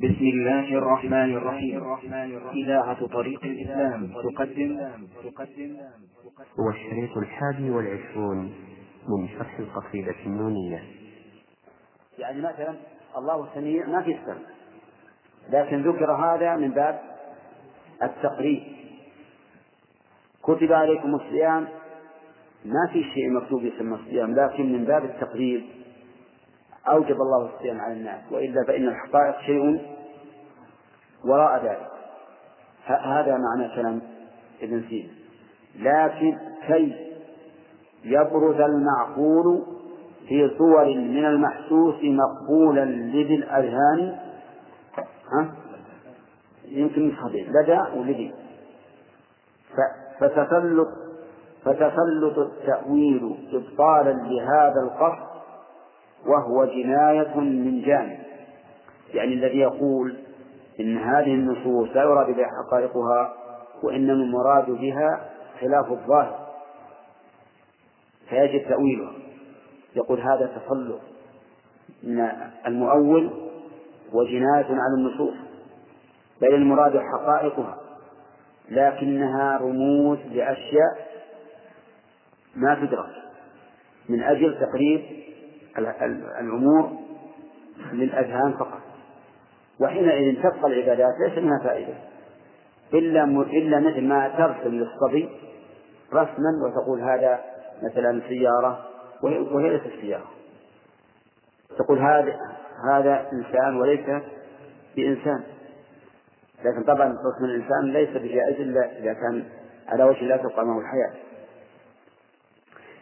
بسم الله الرحمن الرحيم. إذاعة طريق الإسلام تقدم. تقدم هو الشريط الحادي والعشرون من شرح القصيدة النونية. يعني مثلا الله سميع ما في السمع لكن ذكر هذا من باب التقريب. كتب عليكم الصيام. ما في شيء مكتوب يسمى الصيام لكن من باب التقريب أوجب الله الصيام على الناس وإلا فإن الحقائق شيء وراء ذلك. هذا معنى كلام ابن سينا لكن كي يبرز المعقول في صور من المحسوس مقبولا لذي الأذهان ها؟ يمكن نسختين لدى ولذي فتسلط فتسلط التأويل إبطالا لهذا القصد وهو جناية من جانب. يعني الذي يقول إن هذه النصوص لا يراد بها حقائقها وإنما المراد بها خلاف الظاهر. فيجب تأويلها. يقول هذا تسلط من المؤول وجناية على النصوص بل المراد حقائقها. لكنها رموز لأشياء ما تدرك. من أجل تقريب الأمور للأذهان فقط. وحينئذ تبقى العبادات ليس منها فائدة. إلا إلا مثل ما ترسم للصبي رسما وتقول هذا مثلا سيارة وهي ليست سيارة. تقول هذا هذا إنسان وليس بإنسان. لكن طبعا رسم الإنسان ليس بجائز إلا إذا كان على وجه لا تبقى معه الحياة.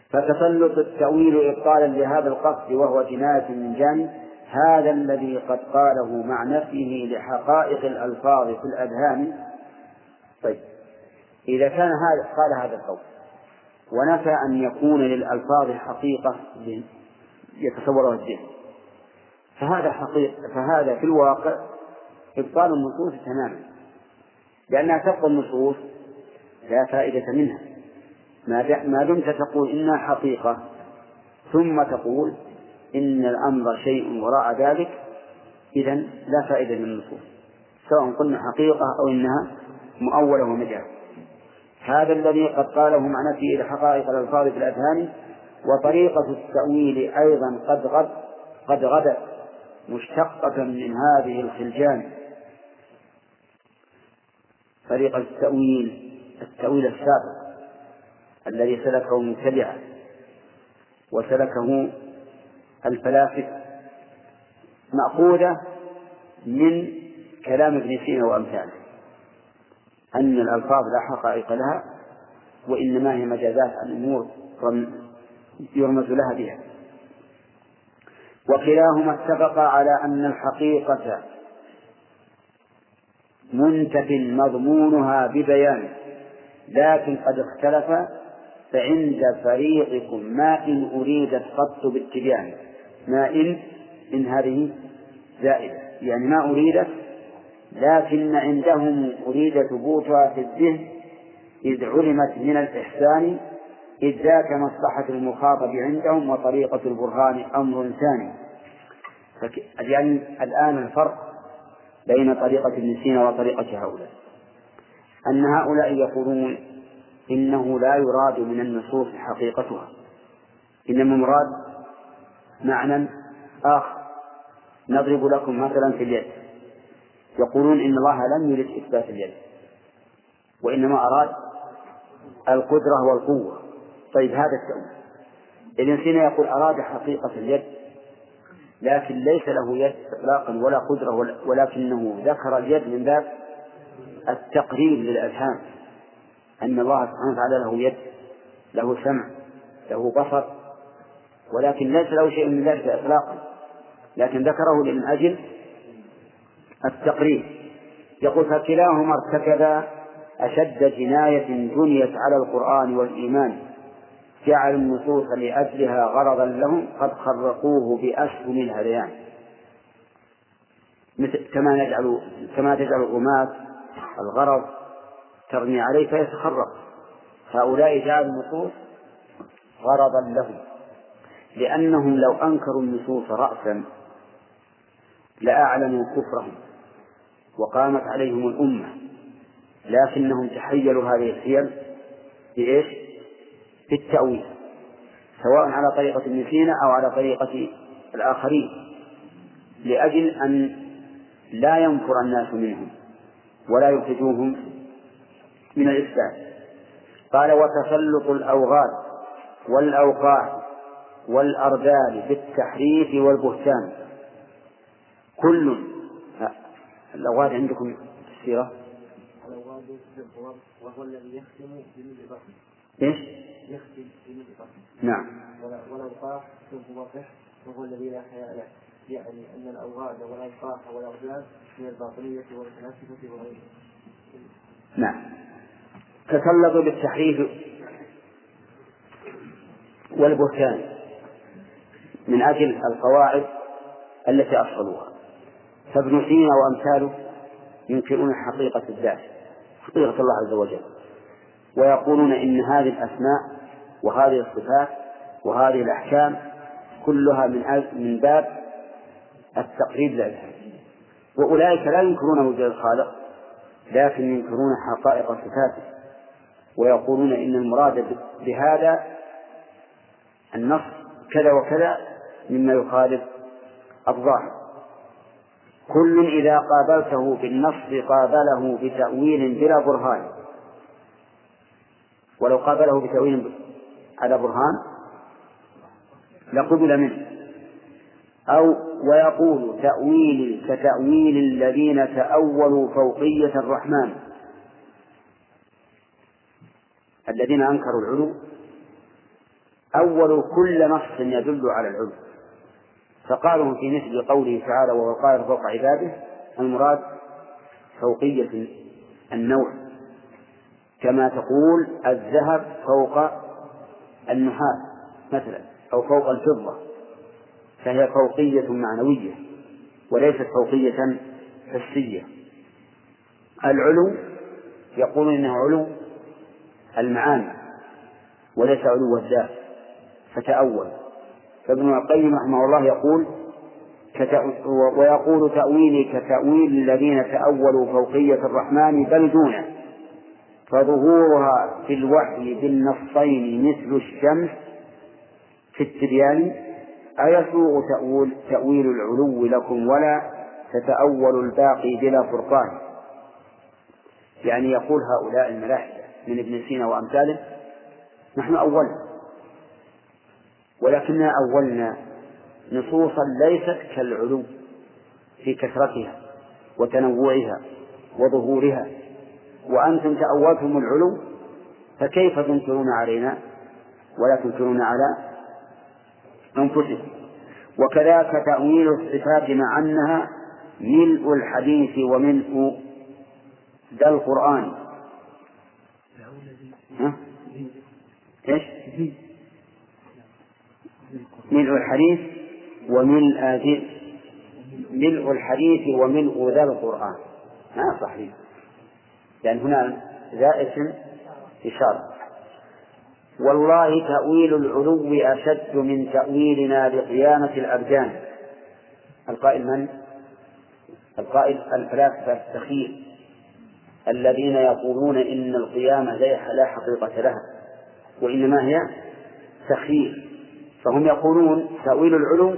فتسلط التأويل إبطالا لهذا القصد وهو جناية من جانب هذا الذي قد قاله مع نفيه لحقائق الألفاظ في الأذهان. طيب إذا كان هذا قال هذا القول ونفى أن يكون للألفاظ حقيقة يتصورها الذهن فهذا حقيقة فهذا في الواقع إبطال النصوص تماما لأنها تبقى النصوص لا فائدة منها. ما دمت تقول إنها حقيقة ثم تقول إن الأمر شيء وراء ذلك إذا لا فائدة من النصوص سواء قلنا حقيقة أو إنها مؤولة ومجاز هذا الذي قد قاله مع نفيه لحقائق الألفاظ في الأذهان وطريقة التأويل أيضا قد غد قد غدت مشتقة من هذه الخلجان. طريقة التأويل التأويل السابق. الذي سلكه مبتدعا وسلكه الفلاسفة مأخوذة من كلام ابن سينا وأمثاله أن الألفاظ لا حقائق لها وإنما هي مجازات عن أمور يرمز لها بها. وكلاهما اتفقا على أن الحقيقة منتف مضمونها ببيان لكن قد اختلف فعند فريقكم ما إن أريدت قط بالتبيان ما إن إن هذه زائدة. يعني ما أريدت لكن عندهم أريد ثبوتها في الذهن إذ علمت من الإحسان إذ ذاك مصلحة المخاطب عندهم وطريقة البرهان أمر ثاني. يعني الآن الفرق بين طريقة ابن سينا وطريقة هؤلاء. أن هؤلاء يقولون إنه لا يراد من النصوص حقيقتها. إنما مراد معنى آخر. نضرب لكم مثلا في اليد. يقولون إن الله لم يرد إثبات اليد. وإنما أراد القدرة والقوة. طيب هذا التأويل سينا يقول أراد حقيقة اليد لكن ليس له يد إطلاقا ولا قدرة ولكنه ذكر اليد من باب التقريب للأذهان أن الله سبحانه وتعالى له يد له سمع له بصر ولكن ليس له شيء من ذلك إطلاقا. لكن ذكره من أجل التقريب. يقول فكلاهما ارتكبا أشد جناية جنيت على القرآن والإيمان جعلوا النصوص لأجلها غرضا لهم قد خرقوه بأسهم الهذيان مثل كما نجعل كما تجعل الرماة الغرض ترمي عليه فيتخرق هؤلاء جعلوا النصوص غرضا لهم. لأنهم لو أنكروا النصوص رأسا لأعلنوا كفرهم وقامت عليهم الأمة. لكنهم تحيلوا هذه الحيل بإيش؟ بالتأويل. سواء على طريقة ابن سينا أو على طريقة الآخرين. لأجل أن لا ينفر الناس منهم ولا يخرجوهم من الإسلام. قال وتسلط الأوغاد والأوقاع والأرذال بالتحريف والبهتان. كل الأوغاد عندكم في السيرة الأوغاد وهو الذي يختم بملء بطنه إيش؟ يختم بملء بطنه نعم. والأوقاح شرب وضح وهو الذي لا حياء له يعني أن الأوغاد والأوقاح والأرذال من الباطنية والفلاسفة وغيرهم نعم. تسلطوا بالتحريف والبهتان من أجل القواعد التي أصلوها فابن سينا وأمثاله ينكرون حقيقة الذات حقيقة الله عز وجل ويقولون إن هذه الأسماء وهذه الصفات وهذه الأحكام كلها من من باب التقريب لله وأولئك لا ينكرون وجود الخالق لكن ينكرون حقائق صفاته. ويقولون إن المراد بهذا النص كذا وكذا مما يخالف الظاهر. كل إذا قابلته بالنص قابله بتأويل بلا برهان. ولو قابله بتأويل على برهان لقبل منه. أو ويقول تأويل كتأويل الذين تأولوا فوقية الرحمن. الذين أنكروا العلو. أولوا كل نص يدل على العلو. فقالوا في مثل قوله تعالى وهو القاهر فوق عباده المراد فوقية النوع. كما تقول الذهب فوق النحاس مثلا أو فوق الفضة. فهي فوقية معنوية وليست فوقية حسية. العلو يقولون إنه علو المعاني وليس علو الذات فتأول. فابن القيم رحمه الله يقول ويقول تأويلي كتأويل الذين تأولوا فوقية الرحمن بل دونه فظهورها في الوحي بالنصين مثل الشمس في التبيان أيسوغ تأويل, تأويل العلو لكم ولا تتأول الباقي بلا فرقان. يعني يقول هؤلاء الملاحدة من ابن سينا وأمثاله نحن أولنا ولكننا أولنا نصوصا ليست كالعلو في كثرتها وتنوعها وظهورها. وأنتم تأولتم العلو فكيف تنكرون علينا ولا تنكرون على أنفسكم؟ وكذلك تأويل الصفات مع أنها ملء الحديث وملء ذا القرآن. إيش؟ ملء الحديث وملء ملء الحديث وملء ذا القرآن. ما صحيح. لأن هنا ذا اسم إشارة والله تأويل العلو أشد من تأويلنا لقيامة الأبدان. القائل من؟ القائل الفلاسفة السخير الذين يقولون إن القيامة لا حقيقة لها. وإنما هي تخيير. فهم يقولون تأويل العلو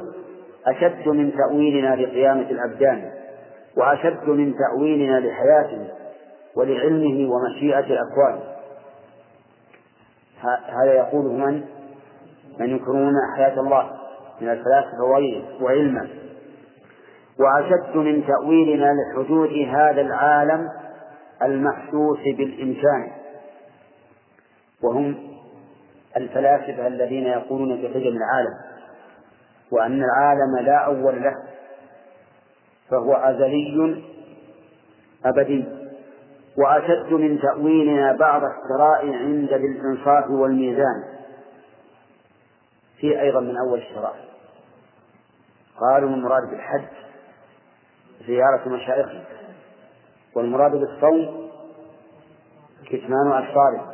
أشد من تأويلنا لقيامة الأبدان وأشد من تأويلنا لحياته ولعلمه ومشيئة الأكوان. هذا يقوله من؟ من ينكرون حياة الله من الفلاسفة وعلما وأشد من تأويلنا لحدوث هذا العالم المحسوس بالإمكان وهم الفلاسفة الذين يقولون بحجم العالم وأن العالم لا أول له فهو أزلي أبدي وأشد من تأويلنا بعض الشرائع عند الإنصاف والميزان في أيضا من أول الشرائع قالوا المراد بالحج زيارة مشايخهم والمراد بالصوم كتمان أسراره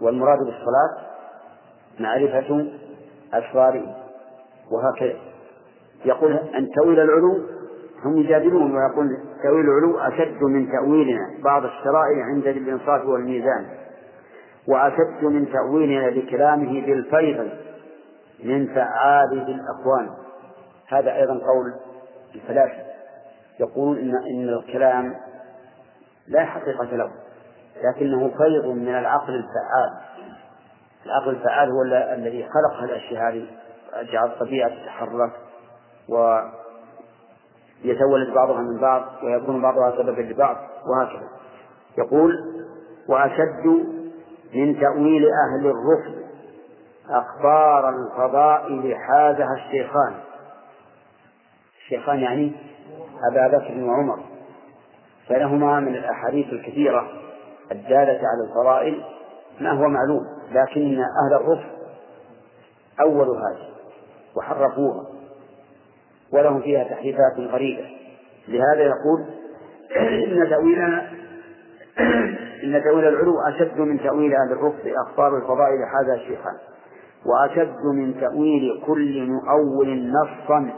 والمراد بالصلاة معرفة أسراره وهكذا. يقول أن تأويل العلو هم يجادلون ويقول تأويل العلو أشد من تأويلنا بعض الشرائع عند الإنصاف والميزان وأشد من تأويلنا لكلامه بالفيض من فعال الأكوان. هذا أيضا قول الفلاسفة يقولون إن إن الكلام لا حقيقة له. لكنه فيض من العقل الفعال. العقل الفعال هو الذي خلق الأشياء هذه جعل الطبيعة تتحرك ويتولد بعضها من بعض ويكون بعضها سببا لبعض وهكذا. يقول وأشد من تأويل أهل الرفض أخبار الفضائل حازها الشيخان. الشيخان يعني أبا بكر وعمر. فلهما من الأحاديث الكثيرة الدالة على الفضائل ما هو معلوم لكن أهل الرفض أولوا هذه وحرفوها ولهم فيها تحريفات غريبة. لهذا يقول إن تأويلنا إن تأويل العلو أشد من تأويل أهل الرفض أخبار الفضائل هذا الشيخان وأشد من تأويل كل مؤول نصا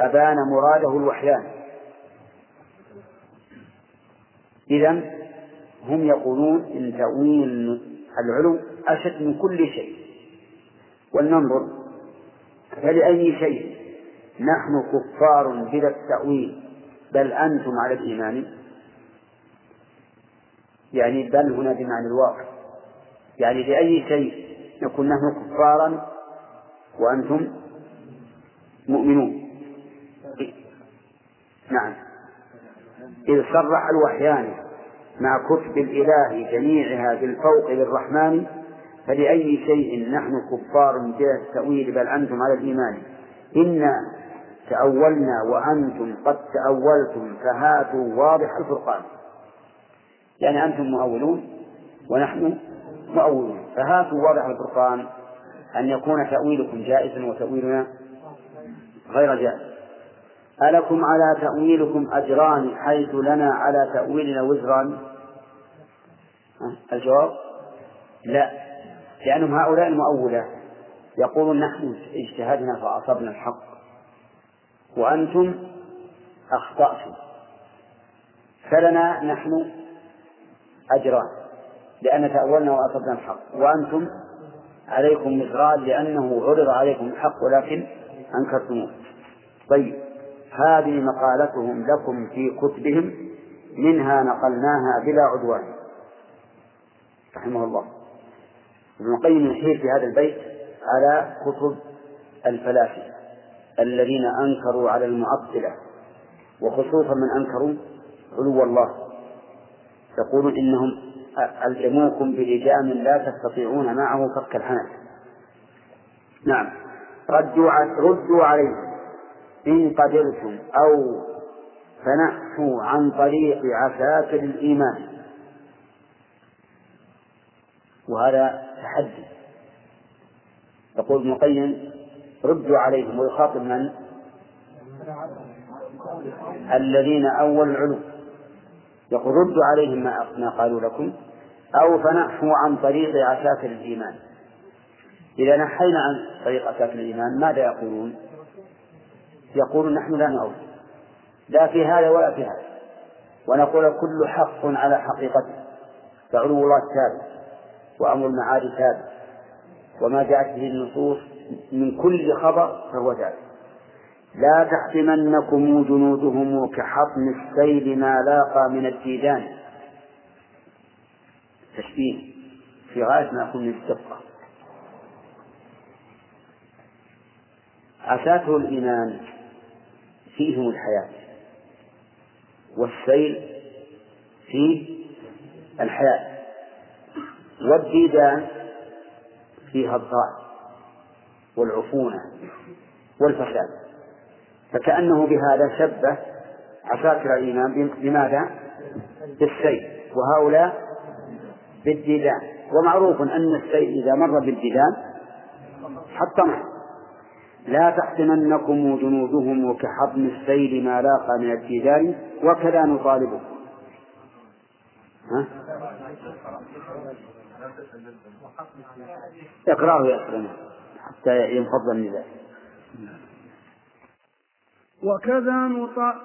أبان مراده الوحيان. إذا هم يقولون إن تأويل العلو أشد من كل شيء. ولننظر فلأي شيء نحن كفار بلا التأويل بل أنتم على الإيمان؟ يعني بل هنا بمعنى الواقع. يعني لأي شيء نكون نحن كفارا وأنتم مؤمنون. نعم. إذ صرح الوحيان. مع كتب الإله جميعها بالفوق للرحمن فلأي شيء نحن كفار بلا التأويل بل أنتم على الإيمان. إنا تأولنا وأنتم قد تأولتم فهاتوا واضح الفرقان. يعني أنتم مؤولون ونحن مؤولون فهاتوا واضح الفرقان أن يكون تأويلكم جائزا وتأويلنا غير جائز. ألكم على تأويلكم أجران حيث لنا على تأويلنا وزران؟ الجواب؟ لا لأنهم هؤلاء المؤولة. يقولون نحن اجتهدنا فأصبنا الحق. وأنتم أخطأتم. فلنا نحن أجران لأن تأولنا وأصبنا الحق. وأنتم عليكم مزران لأنه عرض عليكم الحق ولكن أنكرتموه. طيب. هذه مقالتهم لكم في كتبهم منها نقلناها بلا عدوان. رحمه الله. ابن القيم يشير في هذا البيت على كتب الفلاسفة الذين أنكروا على المعطلة وخصوصا من أنكروا علو الله. يقول إنهم ألزموكم بلجام لا تستطيعون معه فك الحنك نعم. ردوا ردوا عليه. إن قدرتم أو فنحوا عن طريق عساكر الإيمان. وهذا تحدي. يقول ابن القيم ردوا عليهم ويخاطب من؟ الذين أول العلو. يقول ردوا عليهم ما قالوا لكم. أو فنحوا عن طريق عساكر الإيمان. إذا نحينا عن طريق عساكر الإيمان ماذا يقولون؟ يقول نحن لا نعود. لا في هذا ولا في هذا. ونقول كل حق على حقيقته. فعلو الله ثابت وأمر المعاد ثابت وما جاءت به النصوص من كل خبر فهو ثابت لا تحتمنكم جنودهم كحطم السيل ما لاقى من الديدان تشبيه. في غاية ما يكون من الدقة. عساته الإيمان. فيهم الحياة. والسيل فيه الحياة. والديدان فيها الضعف والعفونة والفساد. فكأنه بهذا شبه عساكر الإيمان بماذا؟ بالسيل. وهؤلاء بالديدان. ومعروف أن السيل إذا مر بالديدان حطمه لا تحتمنكم جنودهم كحضن السيل ما لاقى من الجدال وكذا نطالبكم ها؟ اقرأه يا أخوانا حتى ينفض النداء. وكذا نطالب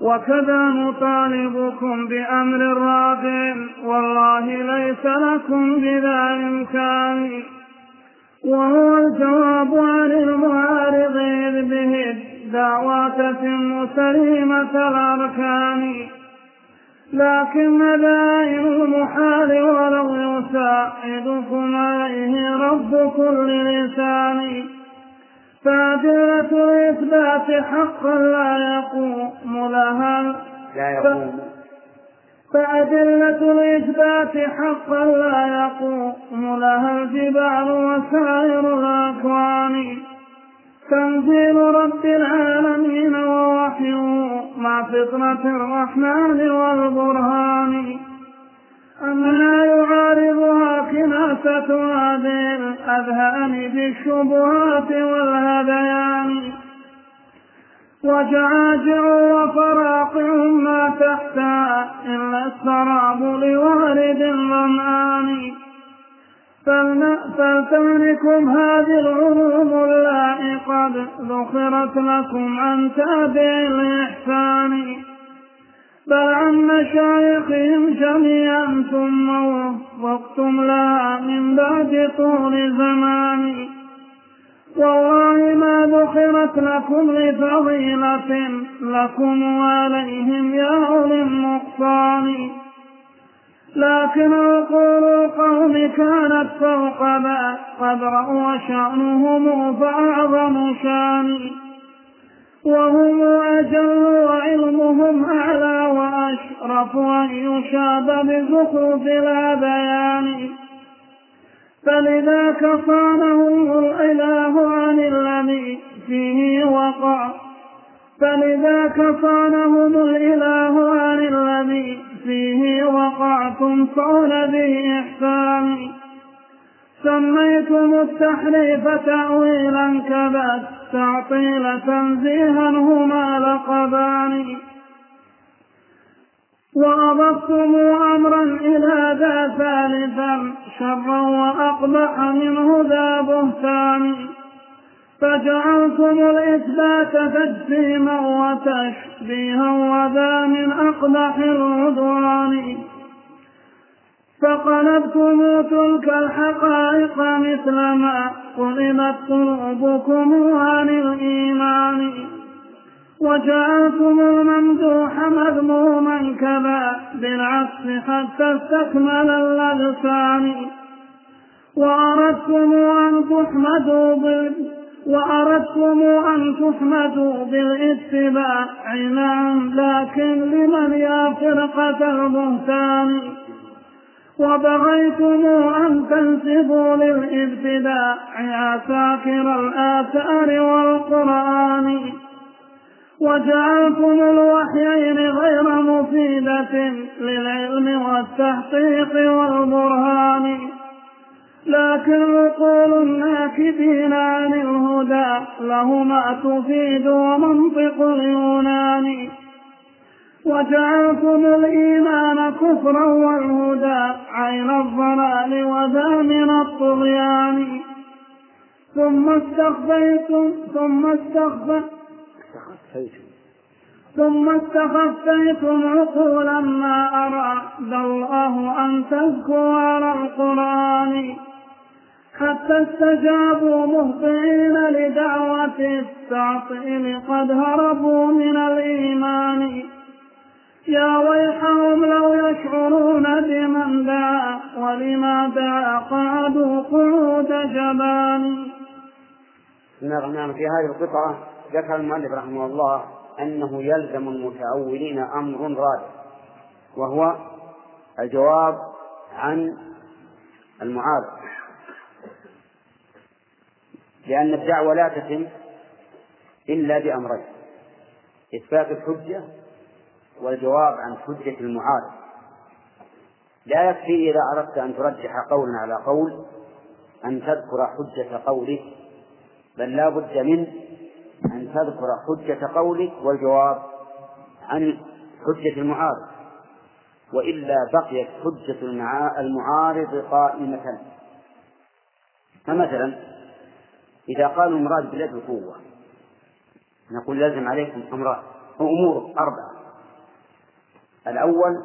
وكذا نطالبكم بأمر رافع والله ليس لكم بذا إمكان. وهو الجواب عن المعارض إذ به الدعوى تتم سليمة الأركان. لكن دائم المحال ولو يساعدكم عليه رب كل لسان. فأدلة الإثبات حقا لا يقوم لها. لا يقوم. فأدلة الإثبات حقا لا يقوم لها الجبال وسائر الأكوان. تنزيل رب العالمين ووحيه مع فطرة الرحمن والبرهان. أما يعارضها كناسة هذه الأذهان بالشبهات والهذيان؟ وجعاجع وفراقع ما تحتها إلا السراب لوارد ظمآن فلتملكم هذه العلوم اللائي قد ذخرت لكم عن تابع الإحسان. بل عن مشايخهم جميعا ثم وفقتم لها من بعد طول زمان والله ما ذخرت لكم لفضيلة لكم وعليهم يا أولي النقصان. لكن عقول القوم كانت فوق ذا قدرا وشأنهم فأعظم شأن. وهم أجل وعلمهم أعلى وأشرف أن يشاب بزخرف الأبيان فلذاك صانهم الإله عن الذي فيه وقع. فلذاك صانهم الإله عن الذي فيه وقعتم صون بإحسان سميتم التحريف تأويلا كذا التعطيل تنزيها هما لقبان. وأضفتم أمرا إلى ذا ثالثا شرا وأقبح منه ذا بهتان. فجعلتم الإثبات تجسيما وتشبيها وذا من أقبح العدوان. فقلبتم تلك الحقائق مثل ما قلبت قلوبكم عن الإيمان. وجعلتم الممدوح مذموما كذا بالعكس حتى استكمل اللسان. وأردتم أن تحمدوا بال وأردتم أن تحمدوا بالاتباع نعم لكن لمن يا فرقة البهتان؟ وبغيتم أن تنسبوا للابتداع عساكر الآثار والقرآن. وجعلتم الوحيين غير مفيدة للعلم والتحقيق والبرهان. لكن عقول الناكبين عن الهدى لهما تفيد ومنطق اليونان. وجعلتم الإيمان كفرا والهدى عين الضلال وذا من الطغيان. ثم استخفيتم ثم استخفيتم ثم استخفيتم عقولا ما أراد الله أن تزكوا على القرآن. حتى استجابوا مهطعين لدعوة التعطيل قد هربوا من الإيمان. يا ويحهم لو يشعرون بمن دعا ولما دعا قعدوا قعود جبان. نعم في هذه القطعة ذكر المؤلف رحمه الله أنه يلزم المتأولين أمر رادع وهو الجواب عن المعارض. لأن الدعوة لا تتم إلا بأمرين إثبات الحجة والجواب عن حجة المعارض. لا يكفي إذا أردت أن ترجح قولا على قول أن تذكر حجة قولك بل لا بد من أن تذكر حجة قولك والجواب عن حجة المعارض. وإلا بقيت حجة المعارض قائمة. فمثلا إذا قالوا المراد باليد القوة نقول لازم عليكم أمر أمور أربعة. الأول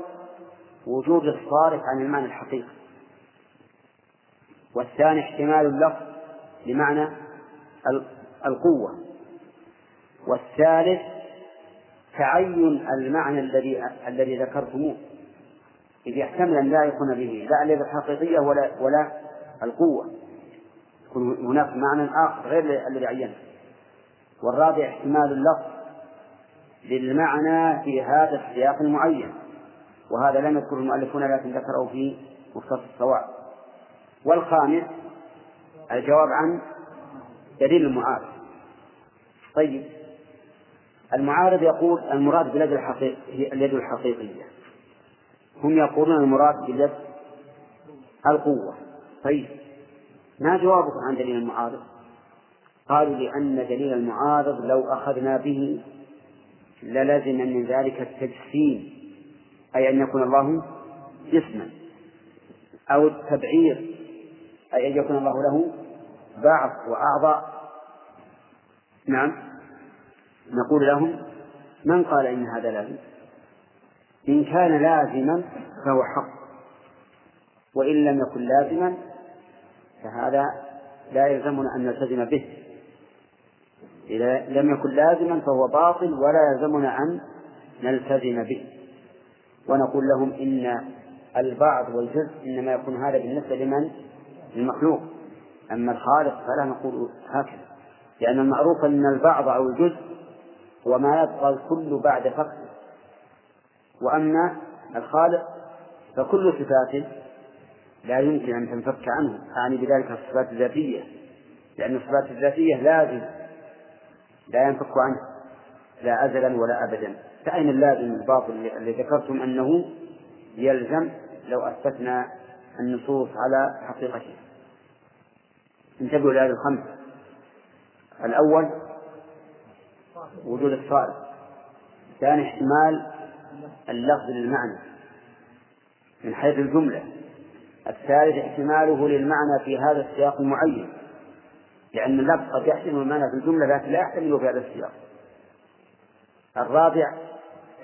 وجود الصارف عن المعنى الحقيقي. والثاني احتمال اللفظ بمعنى القوة. والثالث تعين المعنى الذي الذي ذكرتموه. إذ يحتمل أن لا يكون به لا اليد الحقيقية ولا ولا القوة. يكون هناك معنى آخر غير الذي عينه. والرابع احتمال اللفظ للمعنى في هذا السياق المعين. وهذا لم يذكره المؤلفون لكن ذكره في مختصر الصواعق والخامس الجواب عن دليل المعارض طيب. المعارض يقول المراد باليد الحقيقية اليد الحقيقية. هم يقولون المراد باليد القوة. طيب ما جوابك عن دليل المعارض؟ قالوا لأن دليل المعارض لو أخذنا به للزم من ذلك التجسيم أي أن يكون الله جسما أو التبعير أي أن يكون الله له بعض وأعضاء. نعم. نقول لهم من قال إن هذا لازم؟ إن كان لازما فهو حق وإن لم يكن لازما فهذا لا يلزمنا أن نلتزم به. إذا لم يكن لازما فهو باطل ولا يلزمنا أن نلتزم به. ونقول لهم إن البعض والجزء إنما يكون هذا بالنسبة لمن؟ للمخلوق. أما الخالق فلا نقول هكذا لأن المعروف أن البعض أو الجزء هو ما يبقى الكل بعد فقده وأما الخالق فكل صفاته لا يمكن أن تنفك عنه. أعني بذلك الصفات الذاتية لأن الصفات الذاتية لازم لا ينفك عنه لا أزلا ولا أبدا. فأين اللازم الباطل الذي ذكرتم أنه يلزم لو أثبتنا النصوص على حقيقته؟ انتبهوا لهذه الخمس الأول وجود الصائب. ثاني احتمال اللفظ للمعنى من حيث الجملة. الثالث احتماله للمعنى في هذا السياق المعين لأن اللفظ قد يحتمل المعنى في الجملة لكن لا يحتمله في هذا السياق. الرابع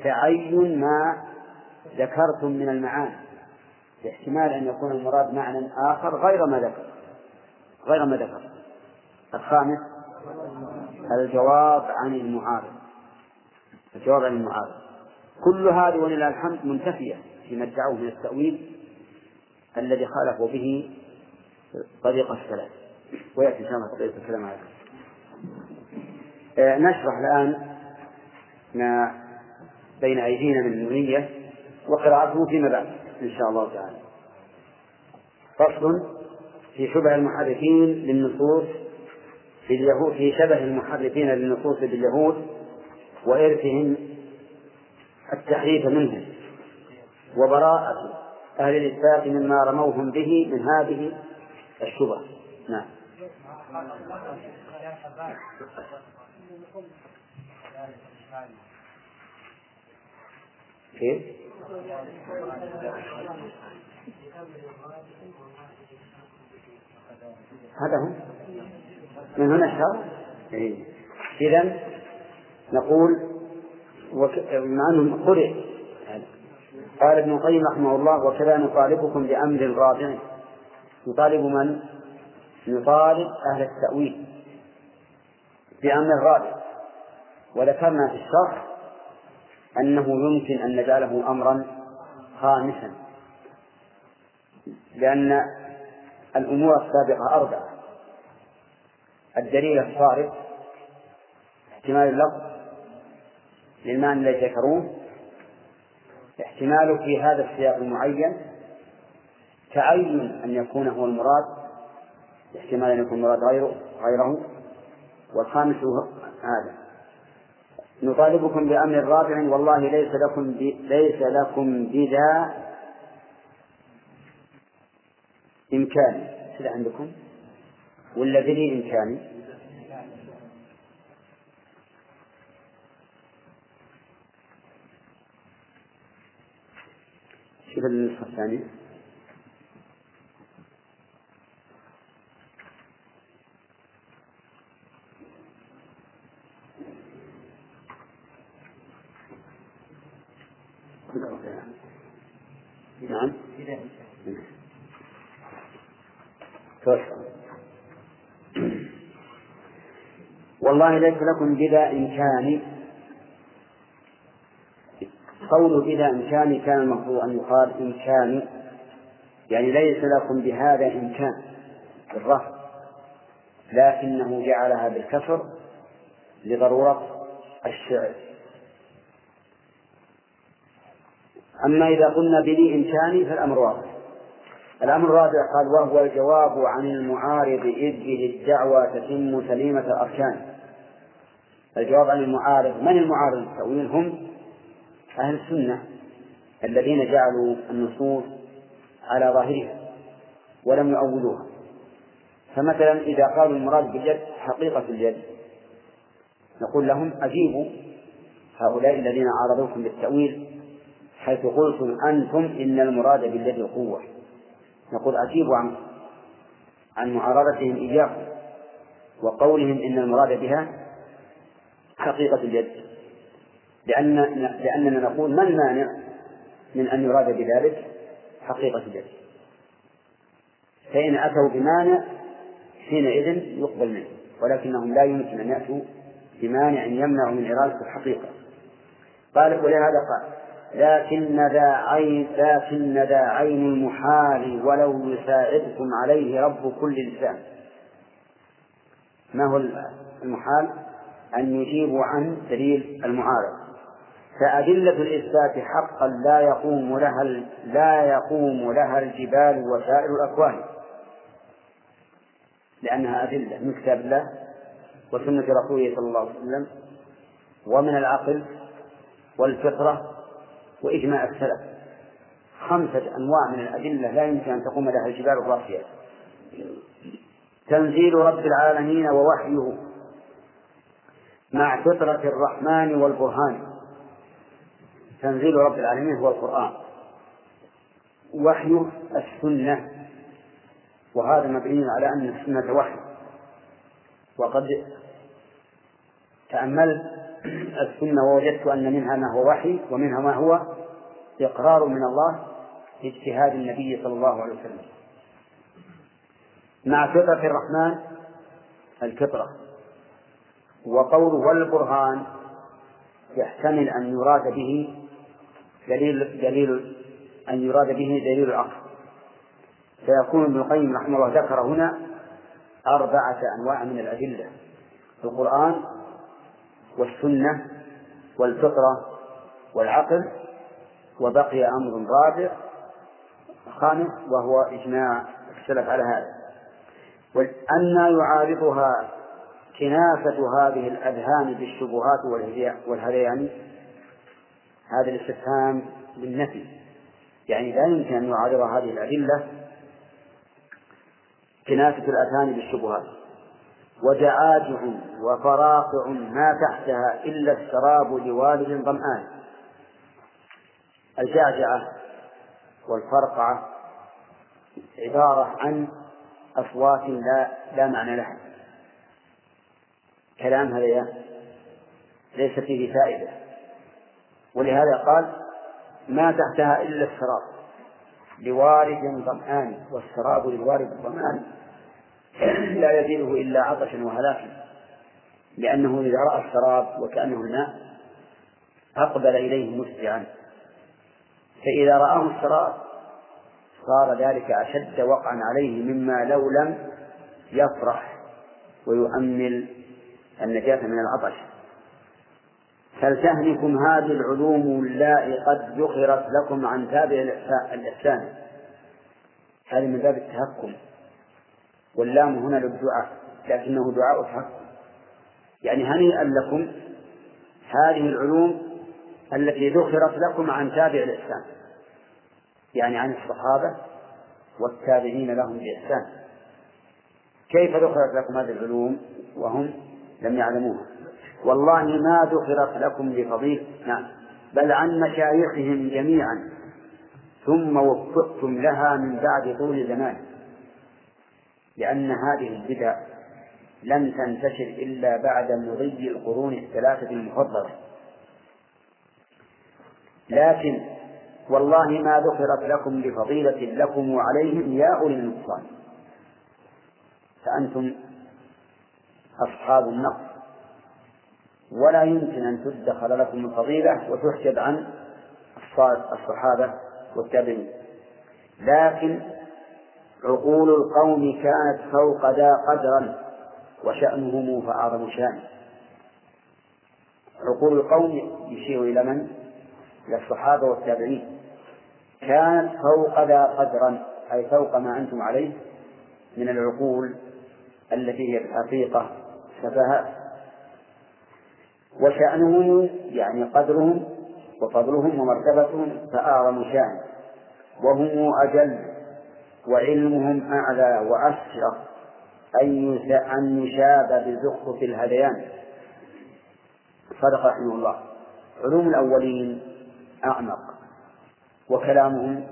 تعين ما ذكرتم من المعاني. باحتمال أن يكون المراد معنى آخر غير ما ذكر غير ما ذكر. الخامس الجواب عن المعارض. الجواب عن المعارض. كل هذه ولله الحمد منتفية فيما ادعوه من التأويل الذي خالفوا به طريق السلف ويأتي إن شاء الله طريق الكلام عليكم. آه نشرح الآن ما بين أيدينا من النونية وقراءته فيما بعد إن شاء الله تعالى. فصل في شبه المحرفين للنصوص في اليهود في شبه المحرفين للنصوص باليهود وإرثهم التحريف منهم. وبراءة أهل الإثبات مما رموهم به من هذه الشبه. نعم. كيف؟ هذا هو من هنا الشر إيه. إذا نقول. مع أنه قرئ قال ابن القيم رحمه الله وكذا نطالبكم بأمر رابع نطالب من؟ نطالب أهل التأويل بأمر رابع وذكرنا في الشرح أنه يمكن أن نجعله أمرا خامسا لأن الأمور السابقة أربعة الدليل الصارف احتمال اللفظ للمعنى الذي ذكروه احتمال في هذا السياق المعين تعين أن يكون هو المراد احتمال أن يكون المراد غيره غيره والخامس هذا. نطالبكم بأمر رابع والله ليس لكم ليس لكم بذا إمكان. كذا عندكم ولا بلي إمكاني شوف النسخة الثانية. نعم. توسع. والله ليس لكم بذا إمكان. قوله بذا إمكان كان المفروض أن يقال إمكان يعني ليس لكم بهذا إمكان بالرفع لكنه جعلها بالكسر لضرورة الشعر. أما إذا قلنا بذي إمكان فالأمر واضح. الأمر الرابع قال وهو الجواب عن المعارض إذ به الدعوى تتم سليمة الأركان. الجواب عن المعارض من المعارض؟ التأويل هم أهل السنة الذين جعلوا النصوص على ظاهرها ولم يؤولوها فمثلا إذا قالوا المراد باليد حقيقة اليد نقول لهم أجيبوا هؤلاء الذين عارضوكم بالتأويل حيث قلتم أنتم إن المراد باليد القوة. نقول أجيبوا عن عن معارضتهم إياكم وقولهم إن المراد بها حقيقة اليد. لأن لأننا نقول ما المانع من أن يراد بذلك حقيقة اليد. فإن أتوا بمانع حينئذ يقبل منه. ولكنهم لا يمكن أن يأتوا بمانع يمنع من إرادة الحقيقة. قال ولهذا قال لكن ذا عين لكن ذا عين المحال ولو يساعدكم عليه رب كل لسان ما هو المحال؟ أن يجيبوا عن دليل المعارض. فأدلة الإثبات حقا لا يقوم لها لا يقوم لها الجبال وسائر الأكوان. لأنها أدلة من كتاب الله وسنة رسوله صلى الله عليه وسلم ومن العقل والفطرة وإجماع السلف. خمسة أنواع من الأدلة لا يمكن أن تقوم لها الجبال الراسية تنزيل رب العالمين ووحيه. مع فطرة الرحمن والبرهان. تنزيل رب العالمين هو القرآن. وحيه السنة. وهذا مبني على أن السنة وحي. وقد تأملت السنة ووجدت أن منها ما هو وحي ومنها ما هو إقرار من الله باجتهاد النبي صلى الله عليه وسلم. مع فطرة الرحمن الفطرة. وقوله والبرهان يحتمل أن يراد به دليل دليل أن يراد به دليل العقل فيكون ابن القيم رحمه الله ذكر هنا أربعة أنواع من الأدلة. القرآن والسنة والفطرة والعقل وبقي أمر رابع خامس وهو إجماع السلف على هذا. أن يعارضها كنافة هذه الأذهان بالشبهات والهذيان هذا الاستفهام للنفي يعني لا يمكن أن يعارض هذه الأدلة كنافة الأذهان بالشبهات. وجعاجع وفراقع ما تحتها إلا السراب لوالد ظمآن. الجعجعة والفرقعة عبارة عن أصوات لا لا معنى لها. كلام هذا ليس فيه فائدة. ولهذا قال ما تحتها إلا السراب. لوارد ظمآن والسراب لوارد الظمآن لا يزيده إلا عطشا وهلاكا لأنه إذا رأى السراب وكأنه الماء أقبل إليه مسرعا. فإذا رآه السراب صار ذلك أشد وقعا عليه مما لو لم يفرح ويؤمل النجاة من العطش. فلتهنكم هذه العلوم اللائي قد ذكرت لكم عن تابع الإحسان. هذه من باب التهكم. واللام هنا للدعاء لكنه دعاء تهكم يعني هنيئا لكم هذه العلوم التي ذكرت لكم عن تابع الإحسان. يعني عن الصحابة والتابعين لهم بإحسان. كيف ذكرت لكم هذه العلوم؟ وهم لم يعلموها. والله ما ذكرت لكم بفضيل نعم. بل عن مشايخهم جميعا. ثم وفقتم لها من بعد طول زمان لأن هذه البدع لم تنتشر إلا بعد مضي القرون الثلاثة المفضلة. لكن والله ما ذكرت لكم بفضيلة لكم وعليهم يا أولي النقصان فأنتم أصحاب النقص. ولا يمكن أن تدخر لكم الفضيلة وتحجب عن الصحابة والتابعين. لكن عقول القوم كانت فوق ذا قدرا وشأنهم فأعظم شأن. عقول القوم يشير إلى من؟ إلى الصحابة والتابعين. كانت فوق ذا قدرا أي فوق ما أنتم عليه من العقول التي هي الحقيقة. سفهاء وشأنهم يعني قدرهم وفضلهم ومرتبتهم فأعظم شأن. وهم أجل وعلمهم أعلى وأشرف أن يشاب بزخرف الهذيان صدق رحمه الله. علوم الأولين أعمق. وكلامهم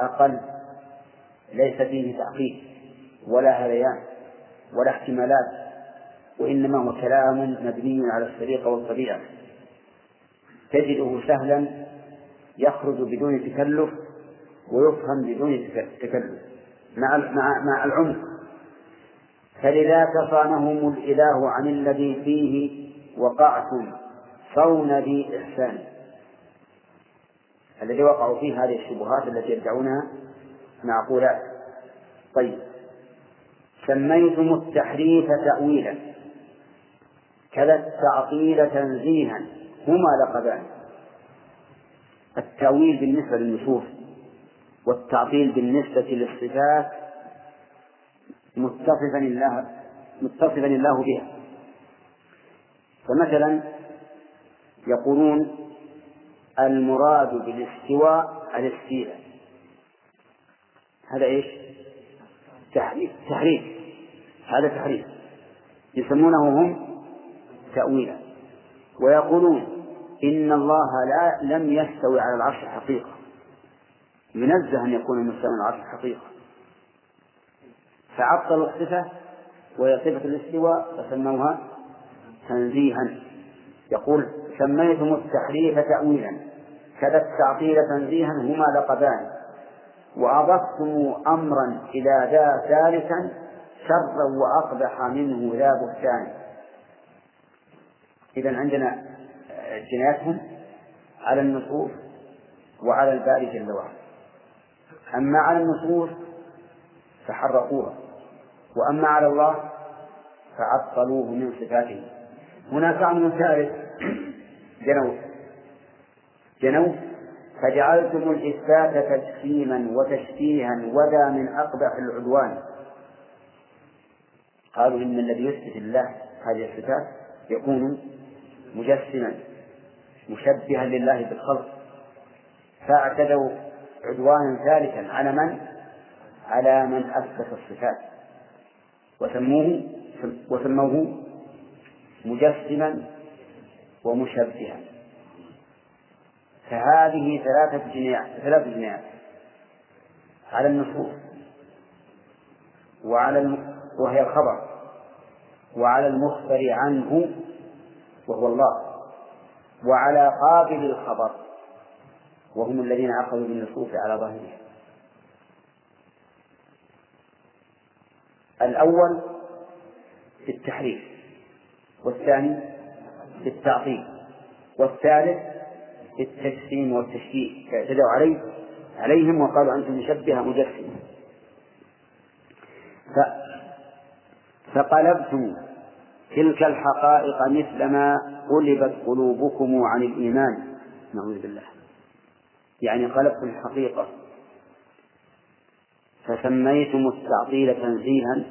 أقل. ليس فيه تعقيد ولا هذيان ولا احتمالات. وإنما هو كلام مبني على السليقة والطبيعة. تجده سهلا يخرج بدون تكلف ويفهم بدون تكلف. مع مع مع العمق. فلذاك صانهم الإله عن الذي فيه وقعتم صون ذي إحسان. الذي وقعوا فيه هذه الشبهات التي يدعونها معقولات. طيب. سميتم التحريف تأويلا. كذا التعطيل تنزيها. هما لقبان. التأويل بالنسبة للنصوص والتعطيل بالنسبة للصفات متصفا الله متصفا الله بها. فمثلا يقولون المراد بالاستواء الاستيلاء. هذا إيش؟ تحريف. تحريف. هذا تحريف. يسمونه هم تأويلا. ويقولون إن الله لا لم يستوي على العرش حقيقة. ينزه أن يكون مستوى على العرش حقيقة. فعطلوا الصفة وهي صفة الاستواء فسموها تنزيها. يقول سميتم التحريف تأويلا. كذا التعطيل تنزيها هما لقبان. وأضفتم أمرا إلى ذا ثالثا شرا وأقبح منه ذا بهتان. إذا عندنا جنايتهم على النصوص وعلى الباري جل وعلا. أما على النصوص فحرقوها وأما على الله فعطلوه من صفاته. هناك أمر ثالث جنوب جنوب فجعلتم الإثبات تجسيما وتشبيها وذا من أقبح العدوان. قالوا إن الذي يثبت الله هذه الصفات يكون مجسما مشبها لله بالخلق. فاعتدوا عدوانا ثالثا على من؟ على من أثبت الصفات. وسموه وسموه مجسما ومشبها. فهذه ثلاثة جنيات ثلاث جنيات على النصوص. وعلى. وهي الخبر. وعلى المخبر عنه وهو الله وعلى قابل الخبر وهم الذين أخذوا بالنصوص على ظاهرها الأول في التحريف والثاني في التعطيل والثالث في التجسيم والتشبيه فاعتدوا عليه عليهم وقالوا أنتم مشبهة مجسمة. فقلبتم تلك الحقائق مثلما قلبت قلوبكم عن الإيمان. نعوذ بالله. يعني قلبتم الحقيقة. فسميتم التعطيل تنزيها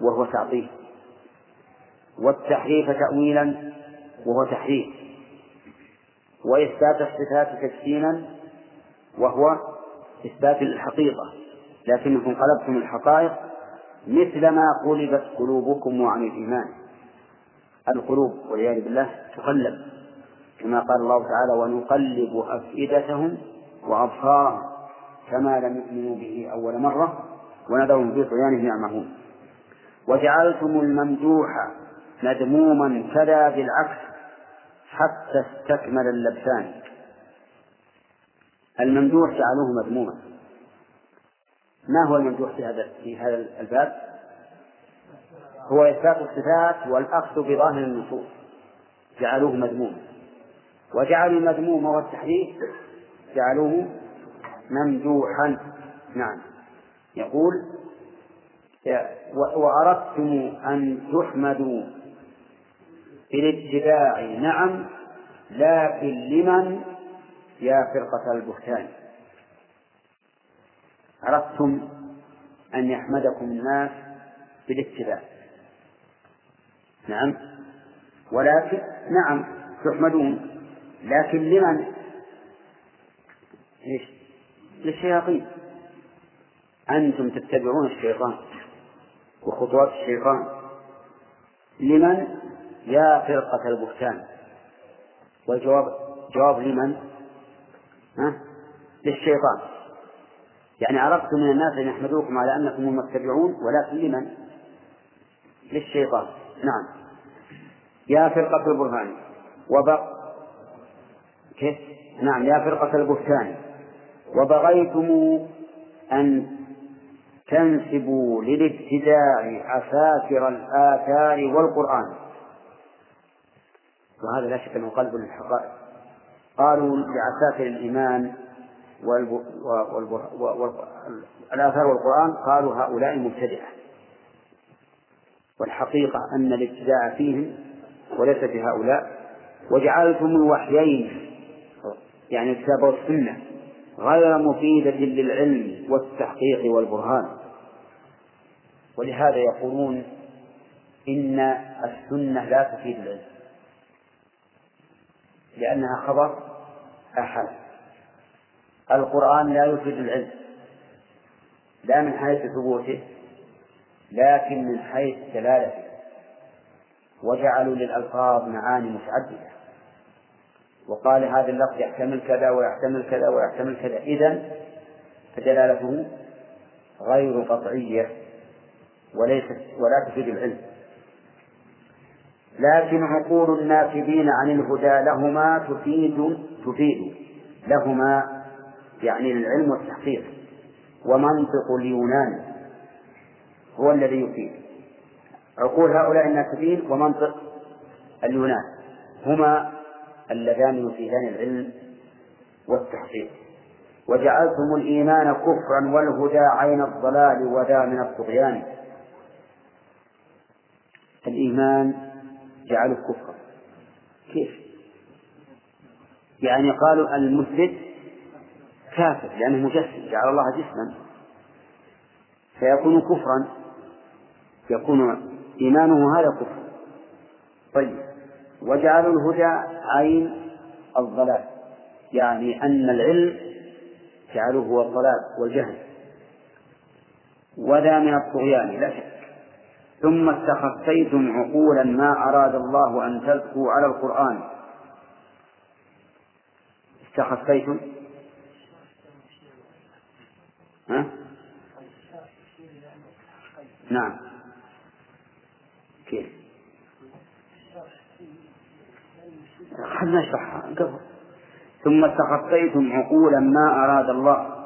وهو تعطيل. والتحريف تأويلا وهو تحريف. وإثبات الصفات تجسيما وهو إثبات الحقيقة. لكنكم قلبتم الحقائق مثل ما قلبت قلوبكم عن الإيمان. القلوب والعياذ بالله تقلب كما قال الله تعالى ونقلب أفئدتهم وأبصارهم كما لم يؤمنوا به أول مرة ونذرهم في طغيانهم يعمهون. وجعلتم الممدوح مذموما كذا بالعكس حتى استكمل اللبسان الممدوح جعلوه مذموما. ما هو الممدوح في هذا في هذا الباب؟ هو إثبات الصفات والأخذ بظاهر النصوص. جعلوه مذموما وجعلوا المذموم والتحريف جعلوه ممدوحا. نعم. يقول وأردتم أن تحمدوا بالاتباع نعم لكن لمن يا فرقة البهتان؟ أردتم أن يحمدكم الناس بالاتباع. نعم. ولكن نعم تحمدون لكن لمن؟ إيش؟ للشياطين. أنتم تتبعون الشيطان وخطوات الشيطان. لمن؟ يا فرقة البهتان. والجواب جواب لمن؟ ها؟ للشيطان. يعني عرفت من الناس أن يحمدوكم على أنكم المتبعون ولكن لمن؟ للشيطان. نعم. يا فرقة البرهان. وبق كيف؟ نعم يا فرقة البهتان. وبغيتم أن تنسبوا للابتداع عساكر الآثار والقرآن. وهذا لا شك أنه قلب للحقائق. قالوا لعساكر الإيمان والآثار والقرآن قالوا هؤلاء مبتدعة. والحقيقة أن الابتداع فيهم وليس في هؤلاء. وجعلتم الوحيين يعني الكتاب والسنة غير مفيدة للعلم والتحقيق والبرهان. ولهذا يقولون إن السنة لا تفيد العلم لأنها خبر أحد. القرآن لا يفيد العلم. لا من حيث ثبوته لكن من حيث دلالته. وجعلوا للألفاظ معاني متعددة. وقال هذا اللفظ يحتمل كذا ويحتمل كذا ويحتمل كذا. إذا فدلالته غير قطعية وليست ولا تفيد العلم. لكن عقول الناكبين عن الهدى لهما تفيد تفيد لهما يعني للعلم والتحقيق. ومنطق اليونان هو الذي يفيد. عقول هؤلاء الناكبين ومنطق اليونان هما اللذان يفيدان العلم والتحقيق. وجعلتم الإيمان كفرا والهدى عين الضلال وذا من الطغيان. الإيمان جعله كفرا. كيف؟ يعني قالوا المثبت كافر لأنه مجسم جعل الله جسما. فيكون كفرا يكون إيمانه هذا كفر. طيب وجعلوا الهدى عين الضلال. يعني أن العلم جعلوه هو الضلال والجهل. وذا من الطغيان لا شك. ثم استخفيتم عقولا ما أراد الله أن تزكوا على القرآن. استخفيتم ها؟ نعم. كيف؟ خلنا نشرحها قبل. ثم استخفيتم عقولا ما أراد الله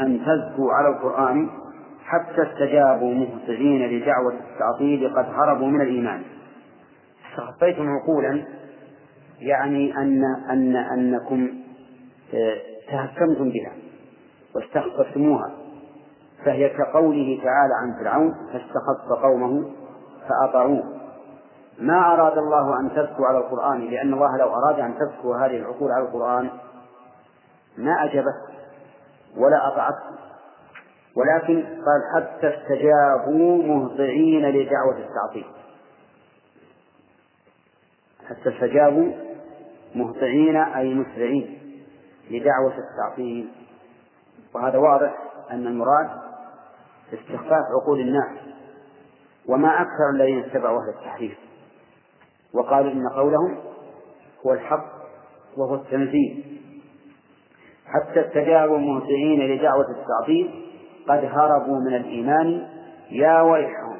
أن تزكوا على القرآن حتى استجابوا مهطعين لدعوة التعطيل قد هربوا من الإيمان. استخفيتم عقولا يعني أن أن أنكم آه، تهكمتم بها. واستخففتموها. فهي كقوله تعالى عن فرعون فاستخف قومه فأطاعوه. ما أراد الله أن تزكو على القرآن لأن الله لو أراد أن تزكو هذه العقول على القرآن ما أجبت ولا أطعته ولكن قال حتى استجابوا مهطعين لدعوة التعطيل. حتى استجابوا مهطعين أي مسرعين لدعوة التعطيل. وهذا واضح أن المراد استخفاف عقول الناس وما أكثر الذين اتبعوا أهل التحريف. وقالوا إن قولهم هو الحق وهو التنزيل حتى استجابوا مهطعين لدعوة التعطيل قد هربوا من الإيمان. يا ويحهم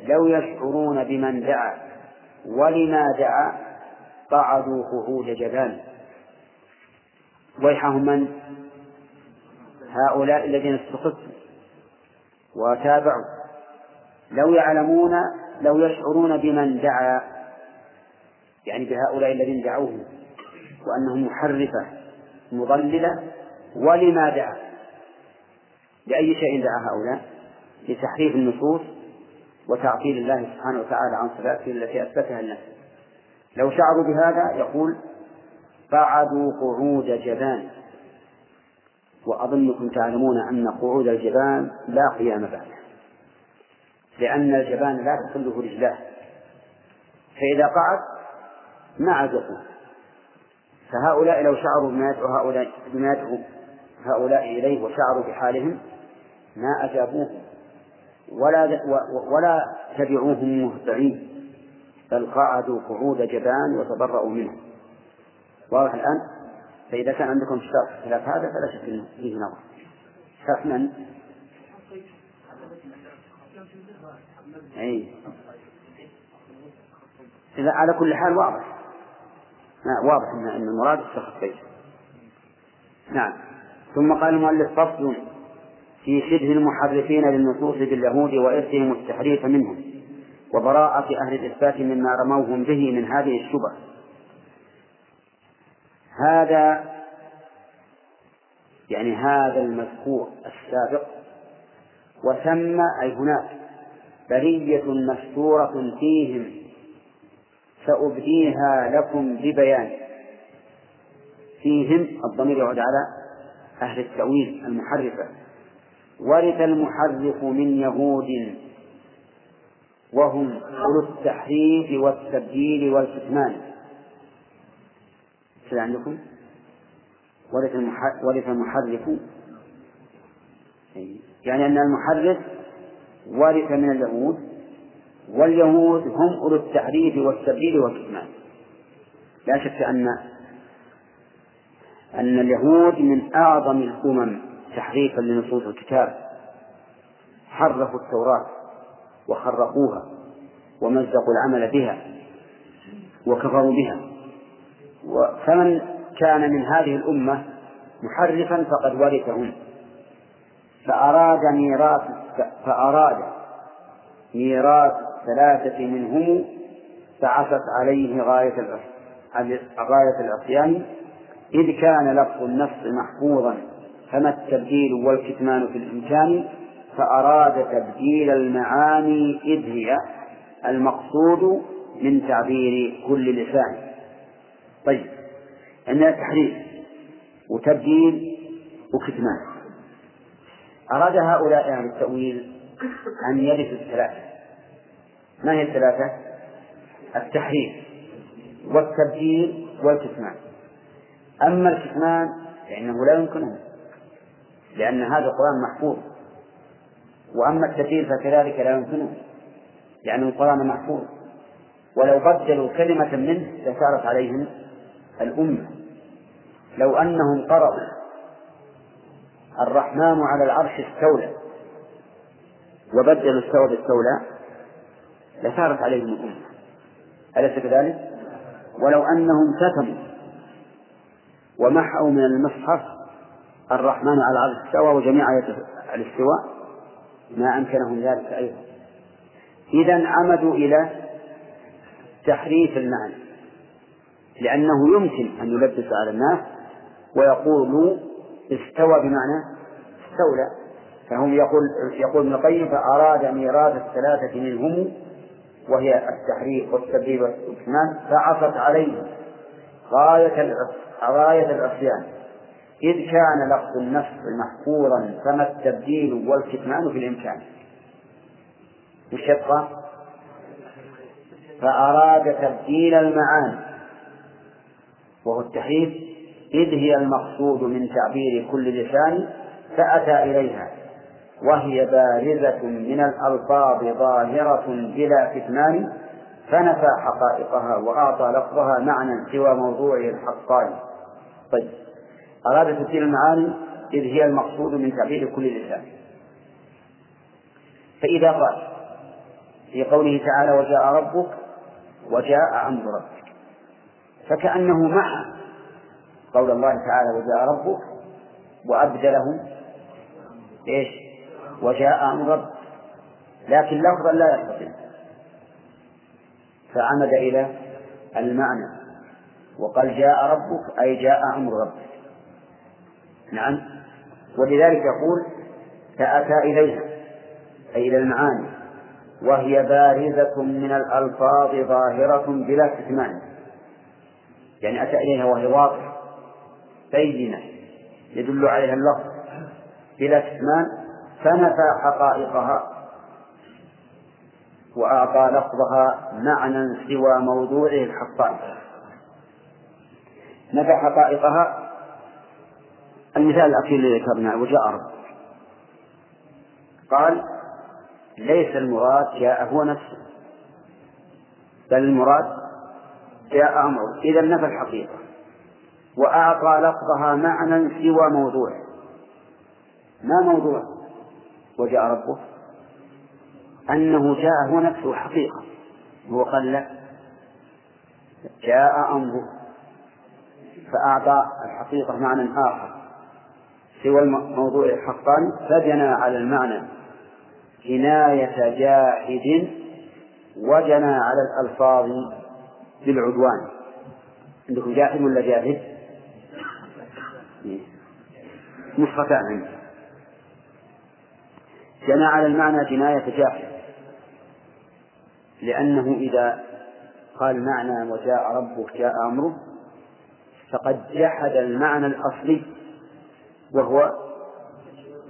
لو يشعرون بمن دعا ولما دعا قعدوا قعود جبال ويحهم من؟ هؤلاء الذين استخفوا وتابعوا لو يعلمون لو يشعرون بمن دعا يعني بهؤلاء الذين دعوه وأنهم محرفة مضللة ولما دعا؟ لأي شيء دعا هؤلاء؟ لتحريف النصوص وتعطيل الله سبحانه وتعالى عن صفاته التي أثبتها لنفسه لو شعروا بهذا يقول قعدوا قعود جبان. وأظنكم تعلمون أن قعود الجبان لا قيام بعده لأن الجبان لا تحله رجلاه فإذا قعد ما عاد يقوم فهؤلاء لو شعروا بما يدعو هؤلاء بما يدعو هؤلاء إليه وشعروا بحالهم ما أجابوه ولا ولا تبعوهم مهطعين بل قعدوا قعود جبان وتبرأوا منه واضح الآن؟ فإذا كان عندكم شرح خلاف هذا فلا شك أنه فيه نظر. شرح من؟ أي إذا على كل حال واضح. واضح أن المراد التخفيف نعم. ثم قال المؤلف فصل في شبه المحرفين للنصوص باليهود وإرثهم التحريف منهم وبراءة أهل الإثبات مما رموهم به من هذه الشبه. هذا يعني هذا المذكور السابق وثم أي هناك برية مستورة فيهم سأبديها لكم ببيان. فيهم الضمير يعود على أهل التأويل المحرفة ورث المحرف من يهود وهم أولو التحريف والتبديل والكتمان. كذا عندكم؟ ورث المحرف. يعني أن المحرف ورث من اليهود واليهود هم أولو التحريف والتبديل والكتمان لا شك أن أن اليهود من أعظم الأمم تحريفا لنصوص الكتاب. حرفوا التوراة وخرقوها ومزقوا العمل بها وكفروا بها. فمن كان من هذه الأمة محرفا فقد ورثهم فأراد ميراث فأراد ميراث الثلاثة منهم فعفت عليه غاية غاية العصيان. إذ كان لفظ النص محفوظا فما التبديل والكتمان في الإمكان؟ فأراد تبديل المعاني إذ هي المقصود من تعبير كل لسان. طيب. عندنا تحريف وتبديل وكتمان أراد هؤلاء أهل التأويل أن يرثوا الثلاثة. ما هي الثلاثة؟ التحريف والتبديل والكتمان أما الكتمان فإنه لا يمكنه لأن هذا القرآن محفوظ. وأما التبديل فكذلك لا يمكنه لأن القرآن محفوظ. ولو بدلوا كلمة منه لسارت عليهم الأمة. لو أنهم قرأوا الرحمن على العرش استولى وبدلوا استوى بالستولى لسارت عليهم الأمة. أليس كذلك؟ ولو أنهم كتموا ومحوا من المصحف الرحمن على العرش استوى وجميع آيات الاستواء ما أمكنهم ذلك أيضا. إذا عمدوا إلى تحريف المعنى. لأنه يمكن أن يلبس على الناس ويقول استوى بمعنى استولى. فهم يقول يقول ابن القيم فأراد ميراث الثلاثة منهم وهي التحريف والتبديل والإتمام فعصت عليه غاية غاية العصيان. إذ كان لفظ النص محفوظا فما التبديل والكتمان في الإمكان. وش يبقى؟ فأراد تبديل المعاني. وهو التحريف إذ هي المقصود من تعبير كل لسان فأتى إليها وهي بارزة من الألفاظ ظاهرة بلا كتمان فنفى حقائقها وأعطى لفظها معنى سوى موضوعه الحقاني طيب أراد تفسير المعاني إذ هي المقصود من تعبير كل لسان. فإذا قال في قوله تعالى وجاء ربك وجاء أمر ربك. فكأنه مع قول الله تعالى وجاء ربك وأبدلهم إيش؟ وجاء أمر رب لكن لفظا لا يستطيع. فعمد إلى المعنى. وقال جاء ربك أي جاء أمر ربك. نعم. ولذلك يقول فأتى إليها أي إلى المعاني. وهي بارزة من الألفاظ ظاهرة بلا استثناء. يعني أتى إليها وهي واضحة. بينة. يدل عليها اللفظ. بلا استثناء فنفى حقائقها. وأعطى لفظها معنى سوى موضوعه الحقائق. نفى حقائقها. المثال الأخير الذي ذكرناه وجاء رب. قال ليس المراد جاء هو نفسه بل المراد جاء أمره إذا نفى الحقيقة وأعطى لفظها معنى سوى موضوعه. ما موضوع؟ وجاء ربه. أنه جاء هو نفسه حقيقة هو قال لا. جاء أمره. فأعطى الحقيقة معنى آخر. سوى الموضوع الحقاني فجنى على المعنى. جناية جاحد وجنى على الألفاظ. بالعدوان عندكم جاحد ولا جاهد؟ نسختان عندي. جنى على المعنى جناية جاحد. لأنه إذا قال معنى وجاء ربك جاء أمره فقد جحد المعنى الأصلي وهو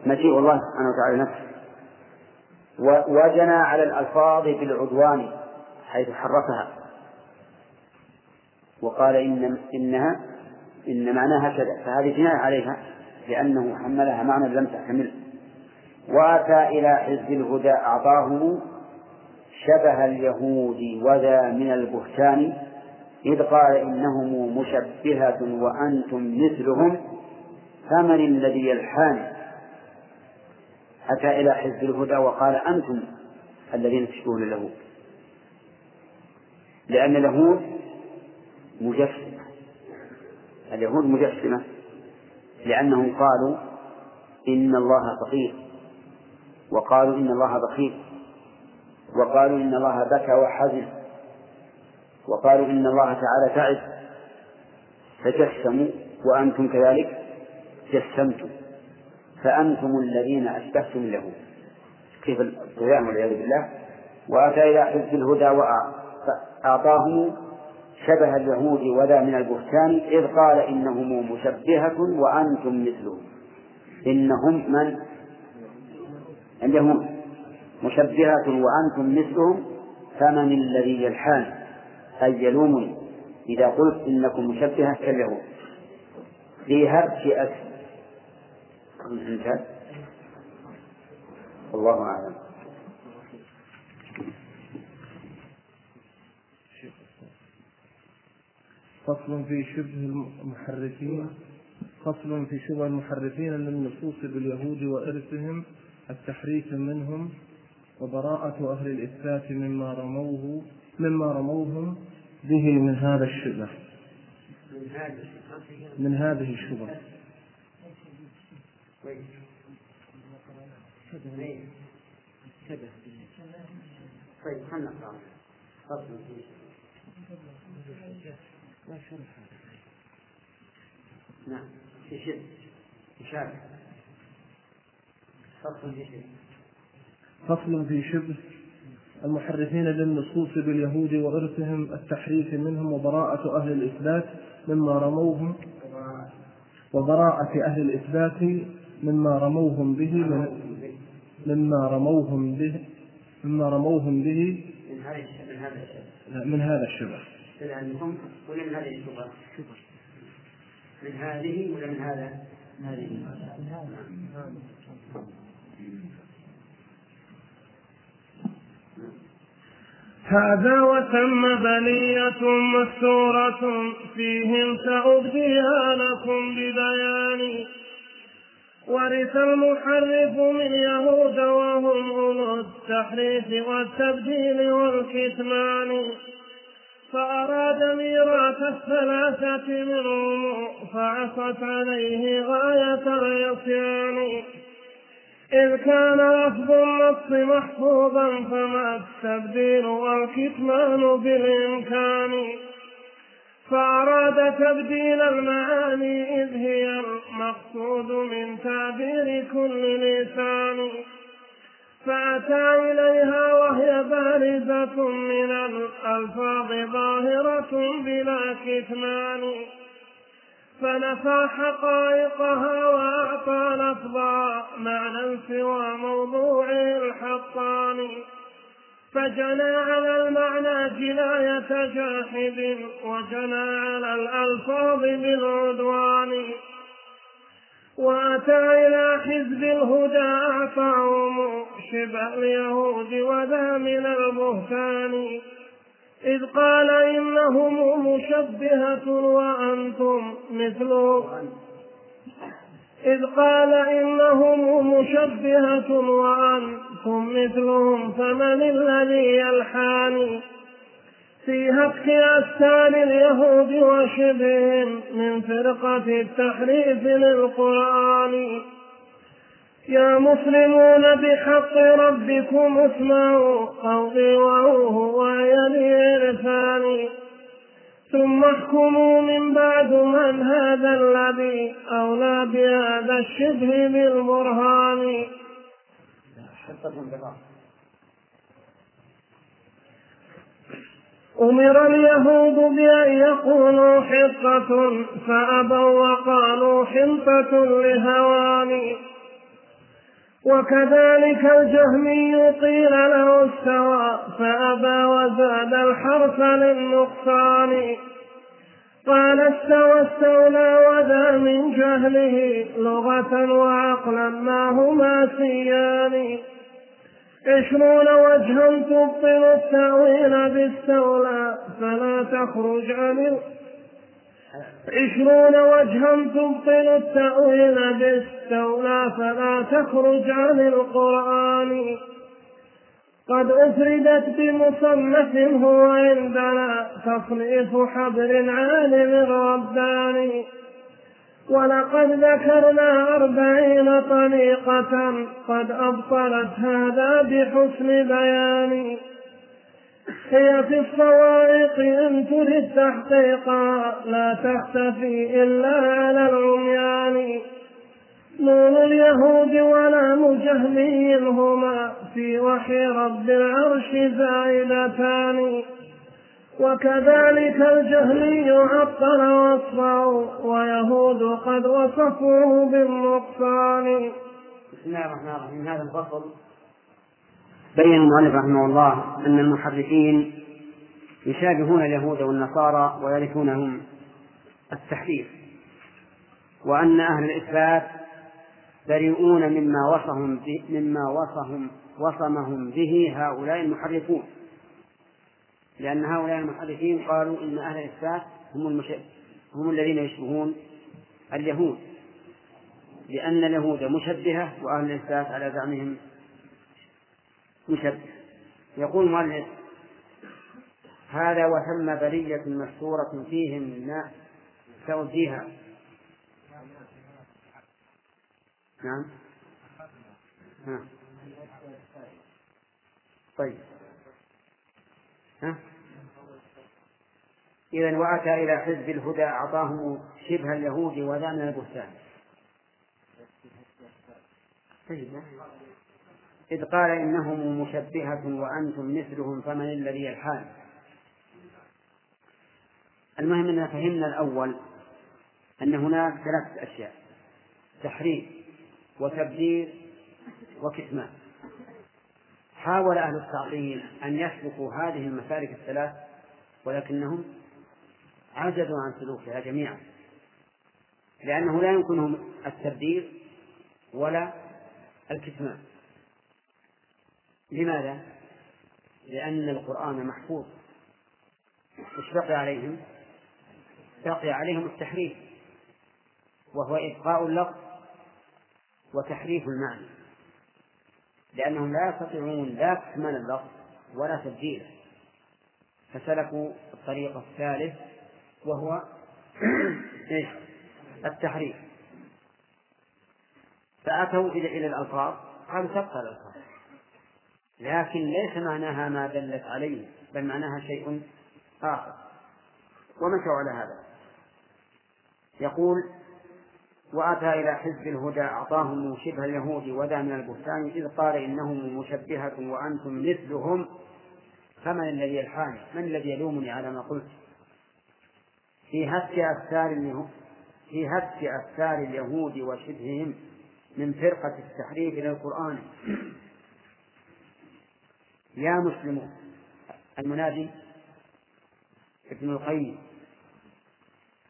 مجيء الله سبحانه وتعالى نفسه وجنى على الألفاظ بالعدوان حيث حرفها. وقال إن إنها إن معناها كذا فهذه جناية عليها لأنه حملها معنى لم تحتمله وأتى إلى حزب الهدى أعطاهم شبه اليهود وذا من البهتان إذ قال إنهم مشبهة وأنتم مثلهم فمن الذي يلحان؟ أتى إلى حزب الهدى وقال أنتم الذين تشبهون اليهود. لأن اليهود مجسمة. اليهود مجسمة. لأنهم قالوا إن الله فقير. وقالوا إن الله بخيل. وقالوا إن الله بكى وحزن. وقالوا إن الله تعالى تعب فجسموا وأنتم كذلك جسمتم. فأنتم الذين أشبهتم له. كيف الطغيان والعياذ بالله؟ وأتى إلى حزب الهدى وأعطاهم شبه اليهود وذا من البهتان إذ قال إنهم مشبهة وأنتم مثلهم. إنهم من؟ اليهود مشبهة وأنتم مثلهم. فمن الذي يلحان؟ أي يلومني إذا قلت إنكم مشبهة كاليهود. أسف انتهى. الله أعلم. فصل في شبه المحرفين فصل في شبه المحرفين للنصوص باليهود وإرثهم التحريف منهم وبراءة أهل الإثبات مما رموه مما رموهم به من هذا الشبه. من هذه الشبه. طيب خلنا فصل لا شرح نعم. في شبه مشابه فصل في شبه فصل في شبه المحرفين للنصوص باليهود وإرثهم التحريف منهم وبراءة أهل الإثبات مما رموهم وبراءة أهل الإثبات مما رموهم به من مما رموهم به. مما رموهم به من هذا الشبه. من هذا الشبه. لأنهم ولا من هذه الشبهة من هذه ولا من هذا؟ من هذه. هذا وثم بلية مستورة فيهم سأبديها لكم ببيان. ورث المحرف من يهود وهم أولو التحريف والتبديل والكتمان. فأراد ميراث الثلاثة منهم فعصت عليه غاية العصيان. إذ كان لفظ النص محفوظا فما التبديل والكتمان بالإمكان. فأراد تبديل المعاني إذ هي المقصود من تعبير كل لسان. فأتى إليها وهي بارزة من الألفاظ ظاهرة بلا كتمان. فنفى حقائقها وأعطى لفظا معنى سوى موضوع الحقان فجنى على المعنى جناية جاحد وجنى على الألفاظ بالعدوان. وأتى إلى حزب الهدى أعطاهم شبه اليهود وذا من البهتان. إذ قال إنهم مشبهة وأنتم مثلهم. إذ قال إنهم مشبهة وأنتم مثلهم فمن الذي يلحاني؟ في هتك أستان اليهود وشبههم من فرقة التحريف للقرآن. يا مسلمون بحق ربكم اسمعوا قولي وهو ويلي عرفاني ثم احكموا من بعد من هذا الذي أولى بهذا الشبه بالبرهان. أمر اليهود بأن يقولوا حصة فأبوا وقالوا حنطة لهوان. وكذلك الجهمي قيل له استوى فأبى وزاد الحرف للنقصان. قال استوى استولى وذا من جهله لغة وعقلا ما هما سيان. عشرون وجها تبطل التأويل باستولى فلا تخرج عن عشرون وجها تبطل التأويل باستولى فلا تخرج عن القرآن. قد أفردت بمصنف هو عندنا تصنيف حبر عالم رباني ولقد ذكرنا أربعين طريقة قد أبطلت هذا بحسن بيان. هي في الصواعق إن ترد تحقيقا لا تختفي إلا على العميان. نون اليهود ولام جهمي هما في وحي رب العرش زائدتان. وكذلك الجهمي عطل وصفه ويهود قد وصفوه بالنقصان. بسم الله الرحمن الرحيم. هذا الفصل بين المؤلف رحمه الله أن المحرفين يشابهون اليهود والنصارى ويرثونهم التحريف وأن أهل الإثبات بريئون مما وصفهم مما وصفهم وصمهم به هؤلاء المحرفون. لأن هؤلاء المحرفين قالوا إن أهل الإثبات هم المش... هم الذين يشبهون اليهود لأن اليهود مشبهة وأهل الإثبات على زعمهم مشبه. يقول المؤلف هذا وثم بلية مستورة فيهم تؤديها نعم. ها. طيب. إذا وأتى إلى حزب الهدى أعطاهم شبه اليهود وذا من البهتان. طيب إذ قال إنهم مشبهة وأنتم مثلهم فمن الذي الحال المهم أننا فهمنا الأول أن هناك ثلاثة أشياء تحريف وتبديل وكتمان. حاول أهل التعطيل أن يسلكوا هذه المسالك الثلاث ولكنهم عجزوا عن سلوكها جميعا لأنه لا يمكنهم التبديل ولا الكتمان لماذا؟ لأن القرآن محفوظ وش بقي عليهم؟ بقي عليهم التحريف وهو إبقاء اللفظ وتحريف المعنى لأنهم لا يستطيعون لا كتمان اللفظ ولا تبديله فسلكوا الطريق الثالث وهو؟ التحريف. فأتوا إلى الألفاظ قالوا تبقى الألفاظ. لكن ليس معناها ما دلت عليه بل معناها شيء آخر. ومشوا على هذا. يقول وأتى إلى حزب الهدى أعطاهم شبه اليهود وذا من البهتان إذ قال إنهم مشبهة وأنتم مثلهم. فمن الذي يلحاني؟ من الذي يلومني على ما قلت؟ في هتك أفكار في هتك أفكار اليهود وشبههم من فرقة التحريف للقرآن يا مسلمون المنادي ابن القيم.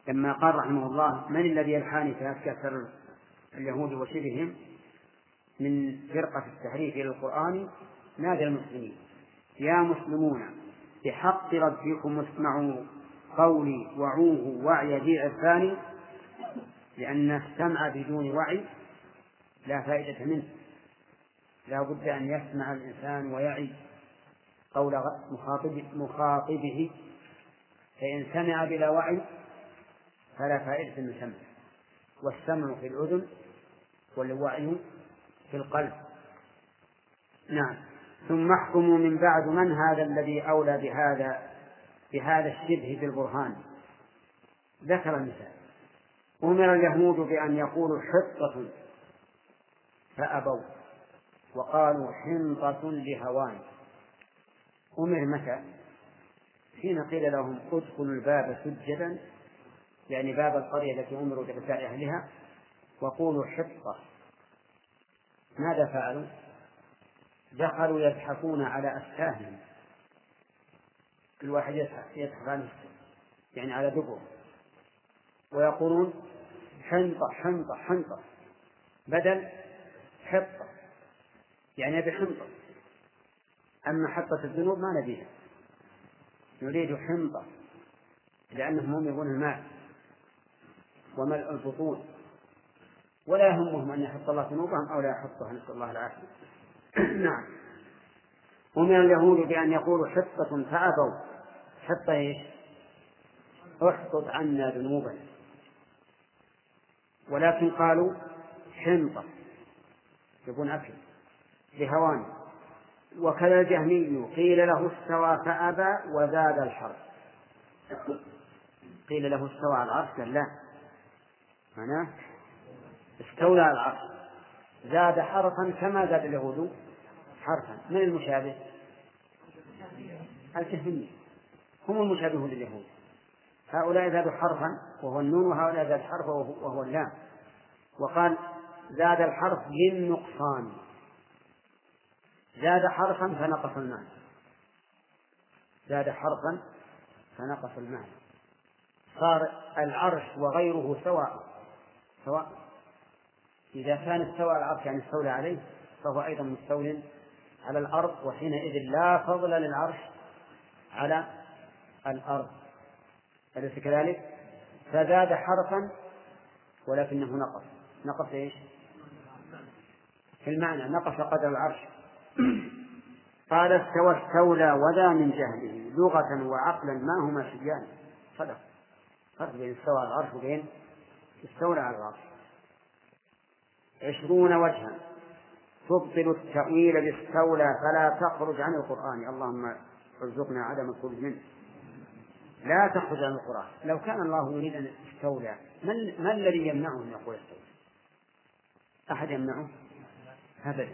لما قال رحمه الله من الذي يلحاني في أفكار اليهود وشبههم من فرقة التحريف إلى القرآن؟ نادى المسلمين. يا مسلمون بحق ربكم اسمعوا قولي وعوه وعي ذي الثاني لأن السمع بدون وعي لا فائدة منه. لا بد أن يسمع الإنسان ويعي قول مخاطب مخاطبه. فإن سمع بلا وعي فلا فائدة من سمعه والسمع في الأذن والوعي في القلب. نعم. ثم احكموا من بعد من هذا الذي أولى بهذا بهذا الشبه في البرهان ذكر المثال أمر اليهود بأن يقولوا حطة فأبوا وقالوا حنطة لهوان. أمر متى؟ حين قيل لهم ادخلوا الباب سجدا يعني باب القرية التي أمروا بقتال أهلها وقولوا حطة ماذا فعلوا؟ دخلوا يزحفون على أسفاههم كل واحد يزحف يزحف عن يعني على دبر ويقولون حنطة حنطة حنطة. بدل حطة يعني بحنطة. أما حطة الذنوب ما نبيها. نريد حنطة لأنهم هم يبغون المال. وملء البطون ولا يهمهم أن يحط الله ذنوبهم أو لا يحطها نسأل الله العافية. نعم. ومن اليهود بأن يقولوا حطة فأبوا. حطة إيش؟ احطط عنا ذنوبنا. ولكن قالوا حنطة. يكون أكل لهوان. وكذا الجهمي قيل له استوى فأبى وزاد الحرف قيل له استوى على العرش لا. معناه استولى على العرش. زاد حرفا كما زاد اليهود. حرفا. من المشابه؟ الجهمية هم المشابهون لليهود. هؤلاء زادوا حرفا وهو النون وهؤلاء زاد حرفا وهو اللام. وقال زاد الحرف للنقصان. زاد حرفا فنقص المعنى. زاد حرفا فنقص المعنى. صار العرش وغيره سواء. سواء إذا كان استوى العرش يعني استولى عليه فهو أيضا مستول على الأرض وحينئذ لا فضل للعرش على الأرض. أليس كذلك؟ فزاد حرفا ولكنه نقص. نقص إيش؟ في المعنى نقص قدر العرش. قال استوى استولى وذا من جهله لغة وعقلا ما هما شبيان. صدق. فرق بين استوى على العرش وبين استولى على العرش. عشرون وجها. تبطل التأويل باستولى فلا تخرج عن القرآن. اللهم ارزقنا عدم الخروج منه. لا تخرج عن القرآن. لو كان الله يريد أن استولى ما الذي يمنعه أن يقول استولى؟ أحد يمنعه؟ أبدا.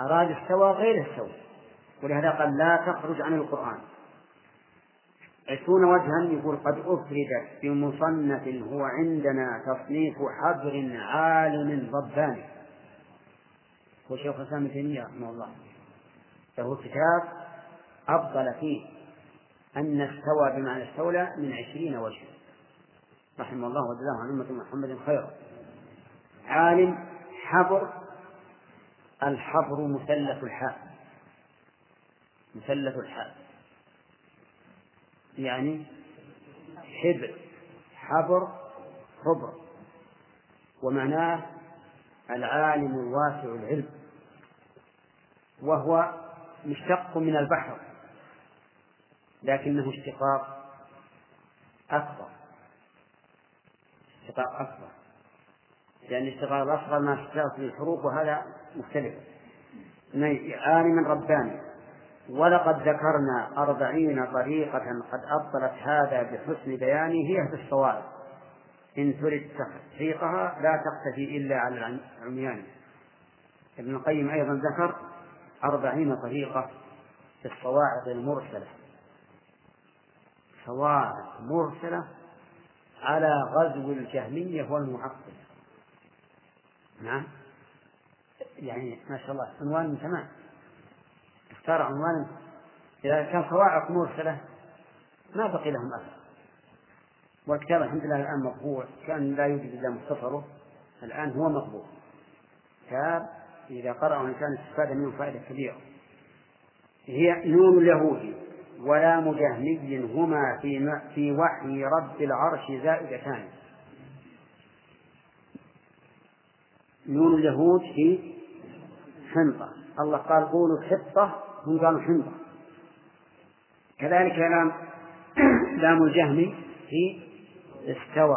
أراد استوى غير استوى. ولهذا قال لا تخرج عن القرآن. عشرون وجها يقول قد أفردت بمصنف هو عندنا تصنيف حبر عالم رباني هو شيخ الإسلام ابن تيمية رحمه الله. له كتاب أفضل فيه أن استوى بمعنى استولى من عشرين وجها. رحمه الله وجزاه عن أمة محمد خيرا عالم حبر الحبر مثلث الحاء. مثلث الحاء. يعني حبر حبر حبر. ومعناه العالم الواسع العلم. وهو مشتق من البحر لكنه اشتقاق أكبر. اشتقاق أكبر. لأن الاشتقاق الأصغر ما اشتقاق في الحروف وهذا مختلف. عالم رباني. ولقد ذكرنا أربعين طريقة قد أبطلت هذا بحسن بيانه هي في الصواب. إن ترد تحقيقها لا تقتفي إلا على العميان. ابن القيم أيضا ذكر أربعين طريقة في الصواعق المرسلة. صواعق مرسلة على غزو الجهمية والمعطلة نعم؟ يعني ما شاء الله عنوان تمام. اختار عنوان إذا كان صواعق مرسلة ما بقي لهم أثر. والكتاب الحمد لله الآن مطبوع كان لا يوجد إلا مختصره الآن هو مطبوع كتاب إذا قرأه الإنسان استفاد منه فائدة كبيرة. هي نون اليهودي ولام جهمي هما في في وحي رب العرش زائدتان. نون اليهود في حنطة. الله قال قولوا حطة هم قالوا حنطة كذلك لام لام الجهم في استوى.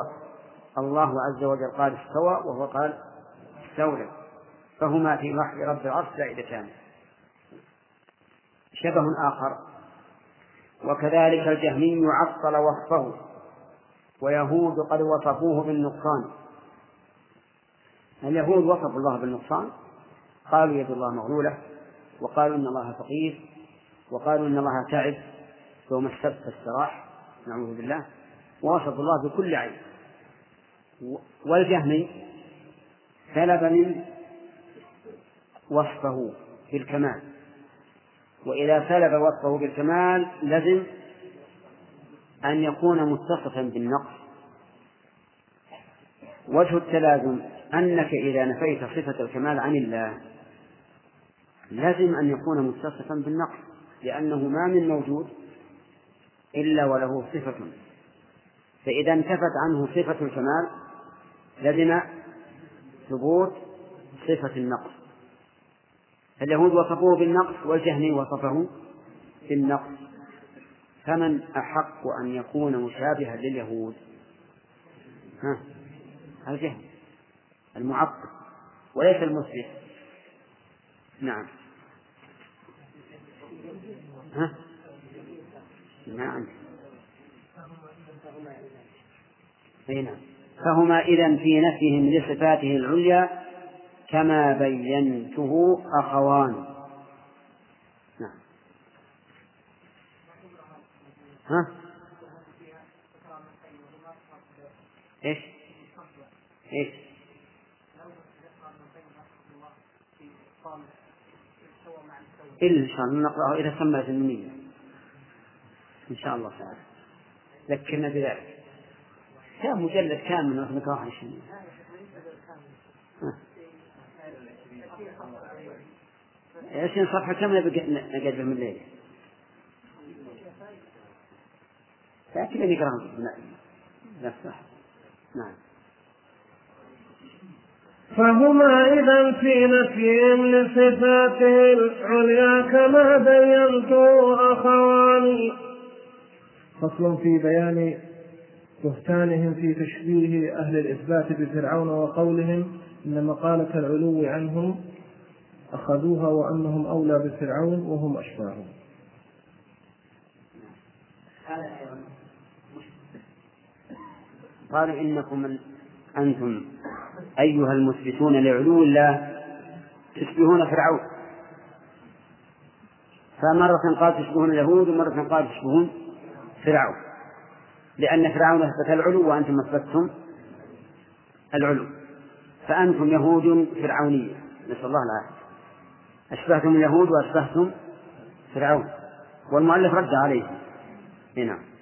الله عز وجل قال استوى وهو قال استولى. فهما في وحي رب العرش زائدتان. شبه آخر. وكذلك الجهمي عطل وصفه. ويهود قد وصفوه بالنقصان. اليهود وصفوا الله بالنقصان. قالوا يد الله مغلولة وقالوا إن الله فقير وقالوا إن الله تعب يوم السبت استراح نعوذ بالله ووصف الله بكل عيب والجهمي سلب من وصفه بالكمال وإذا سلب وصفه بالكمال لزم أن يكون متصفا بالنقص. وجه التلازم أنك إذا نفيت صفة الكمال عن الله لازم أن يكون متصفا بالنقص لأنه ما من موجود إلا وله صفة. فإذا انتفت عنه صفة الكمال لزم ثبوت صفة النقص. اليهود وصفوه بالنقص والجهمي وصفه بالنقص. فمن أحق أن يكون مشابها لليهود؟ ها الجهل المعطل وليس المثبت نعم. ها؟ نعم أي نعم. فهما إذا في نفيهم لصفاته العليا كما بينته أخوان. نعم. ها؟ إيش؟ إيش؟ إلا إن شاء الله نقرأه إذا كملت النية إن شاء الله تعالى. ذكرنا بذلك. كان مجلد كامل نقرأ 21 عشرين صفحة كم نقدر من الليل لكن نقرأ نفسه نعم. فهما إذا في نفيهم لصفاته العليا كما بينت أخواني فصل في بيان بهتانهم في تشبيه أهل الإثبات بفرعون وقولهم إن مقالة العلو عنهم أخذوها وأنهم أولى بفرعون وهم أشباههم. قالوا إنكم أنتم أيها المثبتون لعلو الله تشبهون فرعون. فمرة قال تشبهون اليهود ومرة قال تشبهون فرعون. لأن فرعون أثبت العلو وأنتم أثبتتم العلو. فأنتم يهود فرعونية. نسأل الله العافية. أشبهتم اليهود وأشبهتم فرعون. والمؤلف رد عليه. هنا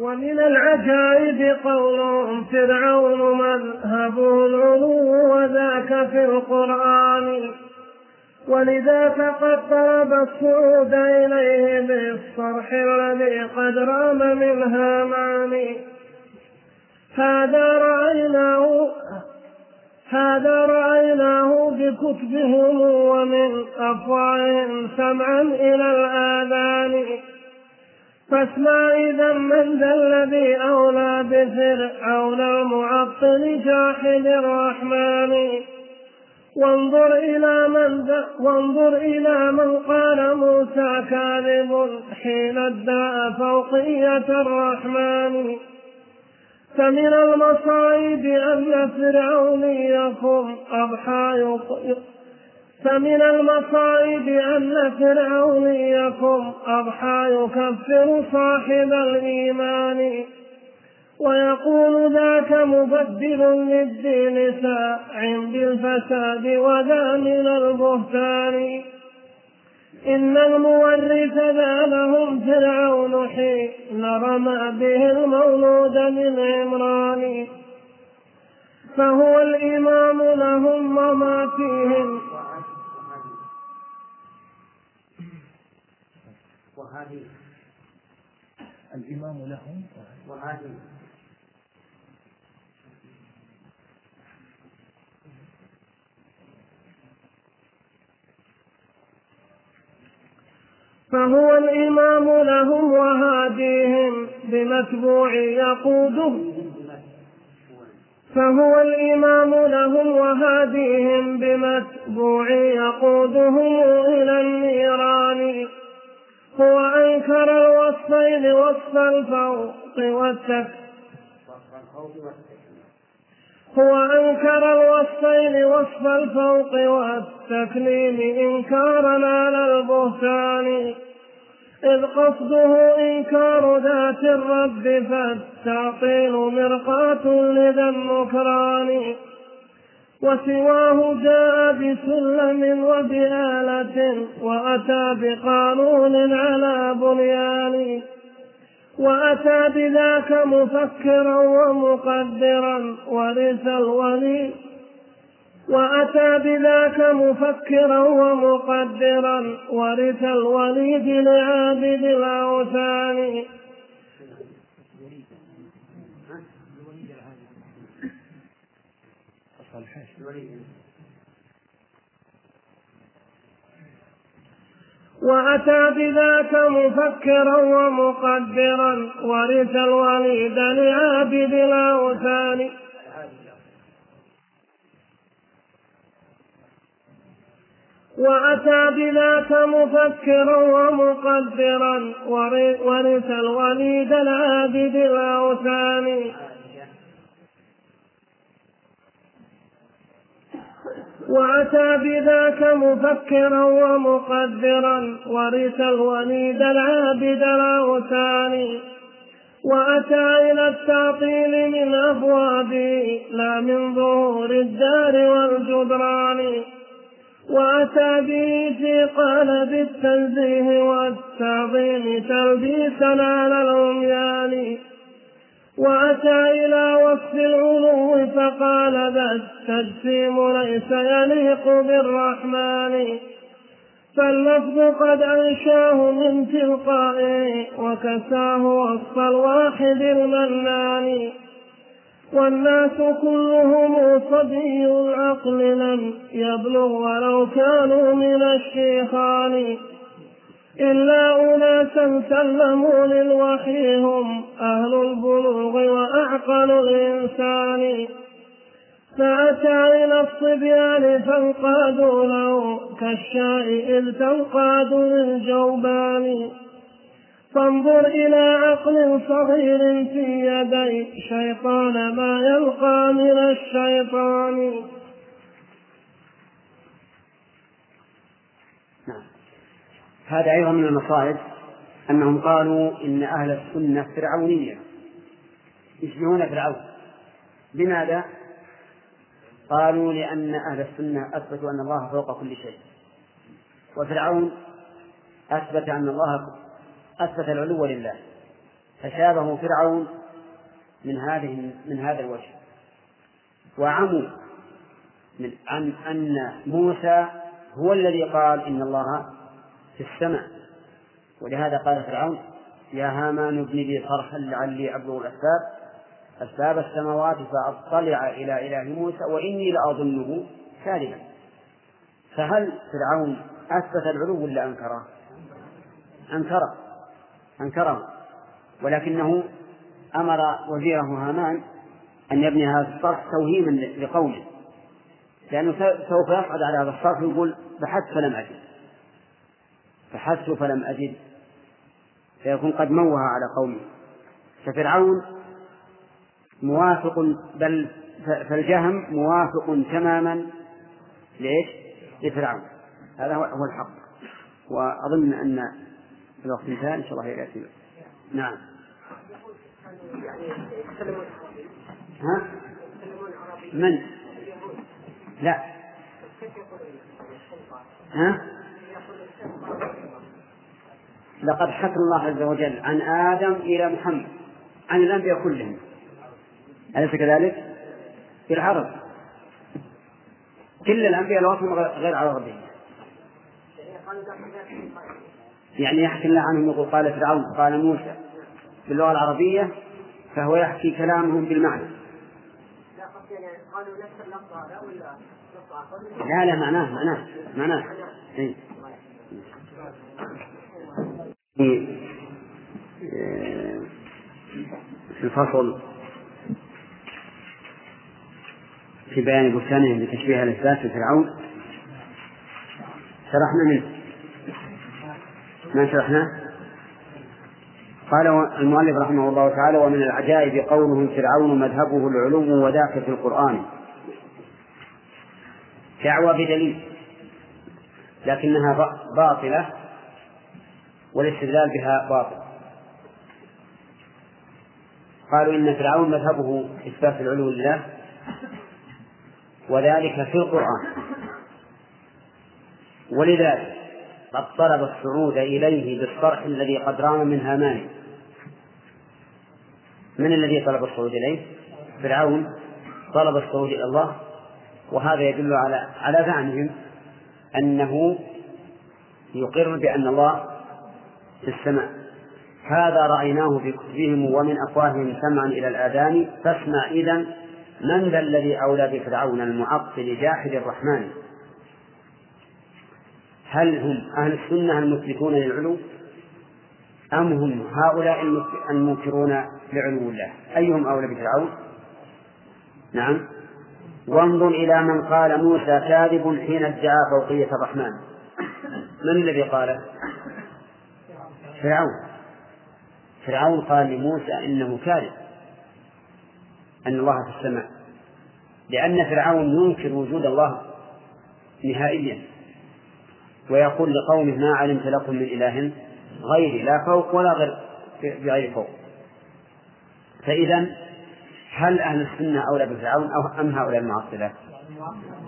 ومن العجائب قولهم فرعون مذهبه العلو وذاك في القرآن. ولذا تقدر الصعود إليه بالصرح الذي قد رام منها معني هذا رأيناه هذا رأيناه بكتبهم ومن أفواههم سمعا إلى الآذان. فاسمع إذا من ذا الذي أولى بفرعون المعطل جاحد الرحمن. وانظر إلى من وانظر إلى من قال موسى كاذب حين ادعى فوقية الرحمن. فمن المصائب أن فرعونيكم أضحى فمن المصائب أن فرعونيكم أضحى يكفر صاحب الإيمان. ويقول ذاك مبدل للدين ساع بالفساد وذا من البهتان. إن المورث ذا لهم فرعون حين رمى به المولود من عمران. فهو الإمام لهم وما فيهم وهذه الإمام لهم. وهذه فهو الإمام لهم وهاديهم بمتبوع يقودهم. فهو الإمام لهم وهاديهم بمتبوع يقودهم إلى النيران. هو أنكر الوصفين وصف الفوق والتك هو أنكر الوصفين وصف الفوق والتكليم إنكارا على البهتان إذ قصده إنكار ذات الرب فالتعطيل مرقاة لذا النكران. وسواه جاء بسلم وبآلة وأتى بقانون على بنيان. وأتى بذاك مفكرا ومقدرا ورث الولي. وأتى بذاك مفكرا ومقدرا ورث الوليد لعابد الأوثان. وأتى بذاك مفكرا ومقدرا ورث الوليد لعابد الأوثان وأتى بذاك مفكرا ومقدرا ورث الوليد العابد الأوثان وأتى بذاك مفكرا ومقدرا ورث الوليد العابد الأوثان. وأتى إلى التعطيل من أبوابه لا من ظهور الدار والجدران وأتى به في قالب التنزيه والتعظيم تلبيسا على العميان. وأتى إلى وصف العلو فقال ذا التجسيم ليس يليق بالرحمن. فاللفظ قد أنشاه من تلقائه وكساه وصف الواحد المنان. والناس كلهم صبي العقل لم يبلغ ولو كانوا من الشيخان. إلا أناسا سلموا للوحي هم أهل البلوغ وأعقل الإنسان. فأتى إلى الصبيان فانقادوا له كالشاء إذ تنقاد للجوبان فانظر إلى عقل صغير في يدي شيطان ما يلقى من الشيطان. هذا أيضا من المصائب أنهم قالوا إن أهل السنة فرعونية. يشبهون فرعون. لماذا؟ قالوا لأن أهل السنة أثبتوا أن الله فوق كل شيء. وفرعون أثبت أن الله أثبت العلو لله. فشابهوا فرعون من هذه من هذا الوجه. وعموا من عن أن موسى هو الذي قال إن الله في السماء. ولهذا قال فرعون يا هامان ابن لي صرحا لعلي أبلغ الأسباب. أسباب السماوات فأطلع إلى إله موسى وإني لأظنه كاذبا. فهل فرعون أثبت العلو ولا أنكره؟ أنكره. أنكره. ولكنه أمر وزيره هامان أن يبني هذا الصرح توهيما لقومه. لأنه سوف يصعد على هذا الصرح ويقول بحثت فلم أجد. بحثت فلم أجد فيكون قد موه على قومه ففرعون موافق بل فالجهم موافق تماما ليش؟ لفرعون هذا هو الحق وأظن أن الوقت انتهى إن شاء الله يأتي نعم ها؟ من؟ لا ها؟ لقد حكم الله عز وجل عن آدم إلى محمد عن الأنبياء كلهم. أليس كذلك؟ في العرب. كل الأنبياء الوصف غير عربية. يعني يحكي الله عنهم يقول قال فرعون قال موسى. باللغة العربية فهو يحكي كلامهم بالمعنى. لا لا معناه معناه معناه. إيه. في الفصل في بيان بهتانهم بتشبيه الإثبات في فرعون. شرحنا منه ما شرحناه قال المؤلف رحمه الله تعالى ومن العجائب قوله فرعون مذهبه العلوم وذاك في القرآن. دعوة بدليل لكنها باطلة. والاستدلال بها باطل. قالوا إن فرعون مذهبه إثبات العلو لله وذلك في القرآن. ولذلك قد طلب الصعود إليه بالصرح الذي قد رام من هامان. من الذي طلب الصعود إليه؟ فرعون طلب الصعود إلى الله وهذا يدل على على زعمهم أنه يقر بأن الله في السماء. هذا رأيناه في كتبهم ومن أفواههم سمعا إلى الآذان. فاسمع إذا من ذا الذي أولى بفرعون المعطل جاحد الرحمن؟ هل هم أهل السنة المثبتون للعلو؟ أم هم هؤلاء المنكرون لعلو الله؟ أيهم أولى بفرعون؟ نعم. وانظر إلى من قال موسى كاذب حين ادعى فوقية الرحمن. من الذي قال فرعون. فرعون قال لموسى إنه كاذب. أن الله في السماء لأن فرعون ينكر وجود الله نهائيا. ويقول لقومه ما علمت لكم من إله غيري لا فوق ولا غير بغير فوق. فإذا هل أهل السنة أولى بفرعون أو أم هؤلاء المعطلة؟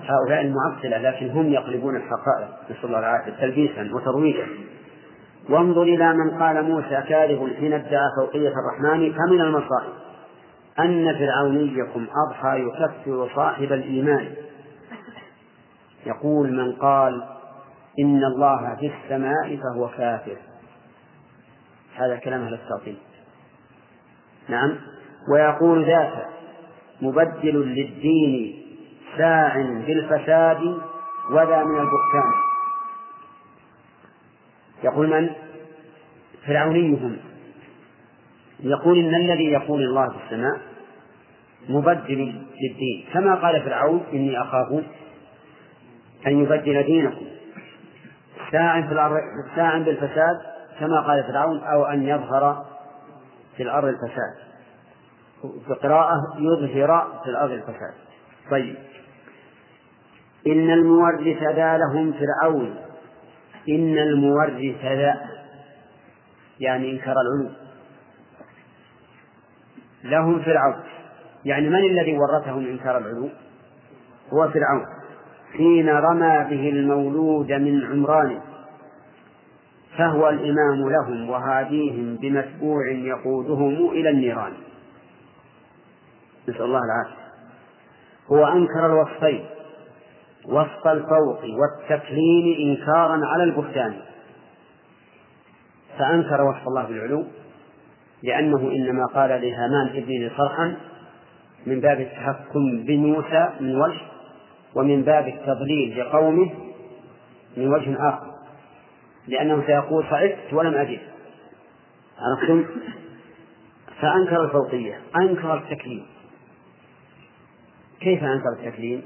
هؤلاء المعطلة لكن هم يقلبون الحقائق نسأل الله العافية تلبيسا وترويجا. وانظر إلى من قال موسى كاذب حين ادعى فوقية الرحمن فمن المصائب أن فرعونيكم أضحى يكفر صاحب الإيمان. يقول من قال إن الله في السماء فهو كافر. هذا كلام أهل التعطيل. نعم. ويقول ذاك مبدل للدين ساع بالفساد وذا من البهتان. يقول من؟ فرعونيهم. يقول إن الذي يقول الله في السماء مبدل للدين. كما قال فرعون إني أخاف أن يبدل دينكم. ساع في الأرض ساع بالفساد كما قال فرعون أو أن يظهر في الأرض الفساد. في قراءة يظهر في الأرض الفساد. طيب. إن المورث ذا لهم فرعون إن المورث ذا يعني إنكر العلو. لهم فرعون يعني من الذي ورثهم إنكار العلو؟ هو فرعون. حين رمى به المولود من عمران فهو الإمام لهم وهاديهم بمتبوع يقودهم إلى النيران. نسأل الله العافية. هو أنكر الوصفين. وصف الفوق والتكليم إنكارا على البهتان. فأنكر وصف الله بالعلو لأنه إنما قال لهامان ابني صرحا من باب التحكم بموسى من وجه ومن باب التضليل لقومه من وجه آخر. لأنه سيقول صعدت ولم أجد. عرفتم؟ فأنكر الفوقية أنكر التكليم كيف أنكر التكليم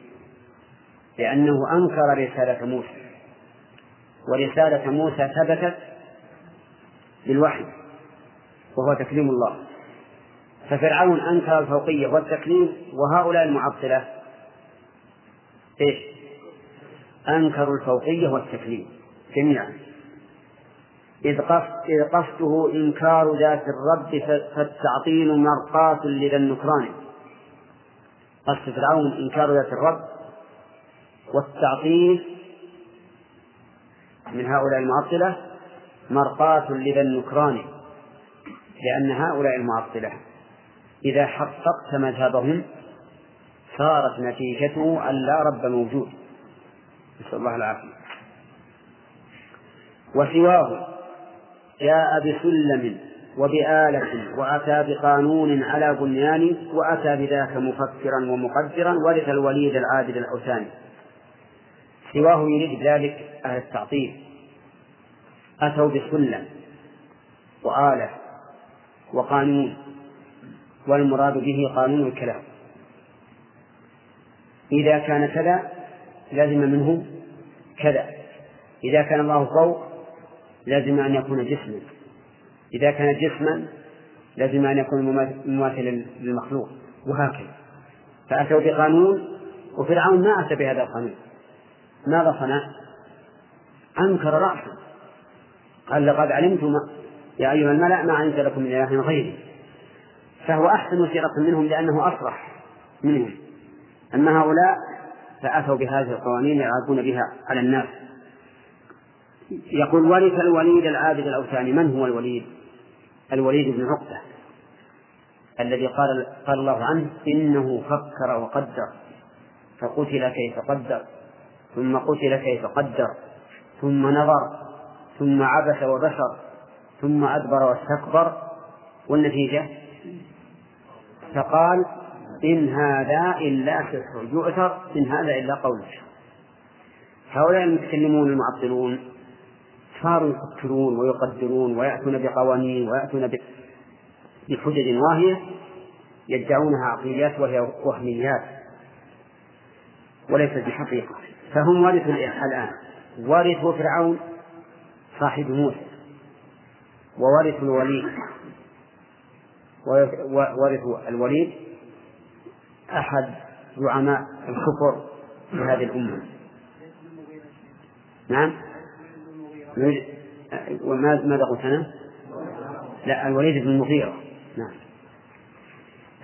لأنه أنكر رسالة موسى. ورسالة موسى ثبتت بالوحي وهو تكليم الله. ففرعون أنكر الفوقية والتكليم وهؤلاء المعطلة إيش؟ أنكروا الفوقية والتكليم جميعا. إذ قصد إذ قصده إنكار ذات الرب فالتعطيل مرقاة لذا النكران. قصد فرعون إنكار ذات الرب والتعطيل من هؤلاء المعطلة مرقاة لذا النكران لأن هؤلاء المعطلة إذا حققت مذهبهم صارت نتيجته أن لا رب موجود. نسأل الله العافية. وسواه جاء بسلم وبآلة وأتى بقانون على بنيان وأتى بذاك مفكرا ومقدرا ورث الوليد العابد الأوثاني. سواه يريد ذلك أهل التعطيل. أتوا بسلم وآلة وقانون والمراد به قانون الكلام. إذا كان كذا لازم منه كذا. إذا كان الله فوق لازم أن يكون جسما. إذا كان جسما لازم أن يكون مماثلا للمخلوق. وهكذا. فأتوا بقانون وفرعون ما أتى بهذا القانون. ماذا صنع؟ أنكر رأسا قال لقد علمتم يا أيها الملأ ما علمت لكم من إله غيري. فهو أحسن سيرة منهم لأنه أصرح منهم. أما هؤلاء فأتوا بهذه القوانين يعابون بها على الناس. يقول ورث الوليد العابد الأوثاني من هو الوليد؟ الوليد بن عقبة الذي قال قال الله عنه إنه فكر وقدر فقتل كيف قدر. ثم قتل كيف قدر ثم نظر ثم عبس وبشر ثم أدبر واستكبر. والنتيجة؟ فقال إن هذا إلا سحر يؤثر إن هذا إلا قول الشر هؤلاء المتكلمون المعطلون صاروا يفكرون ويقدرون ويأتون بقوانين ويأتون بحجج واهية يدعونها عقليات وهي وهميات وليست بحقيقة. فهم ورثوا الآن. ورثوا فرعون صاحب موسى. وورثوا الوليد. ورثوا الوليد أحد زعماء الكفر في هذه الأمة. نعم؟ وما ماذا قلت أنا؟ لا الوليد بن المغيرة. نعم.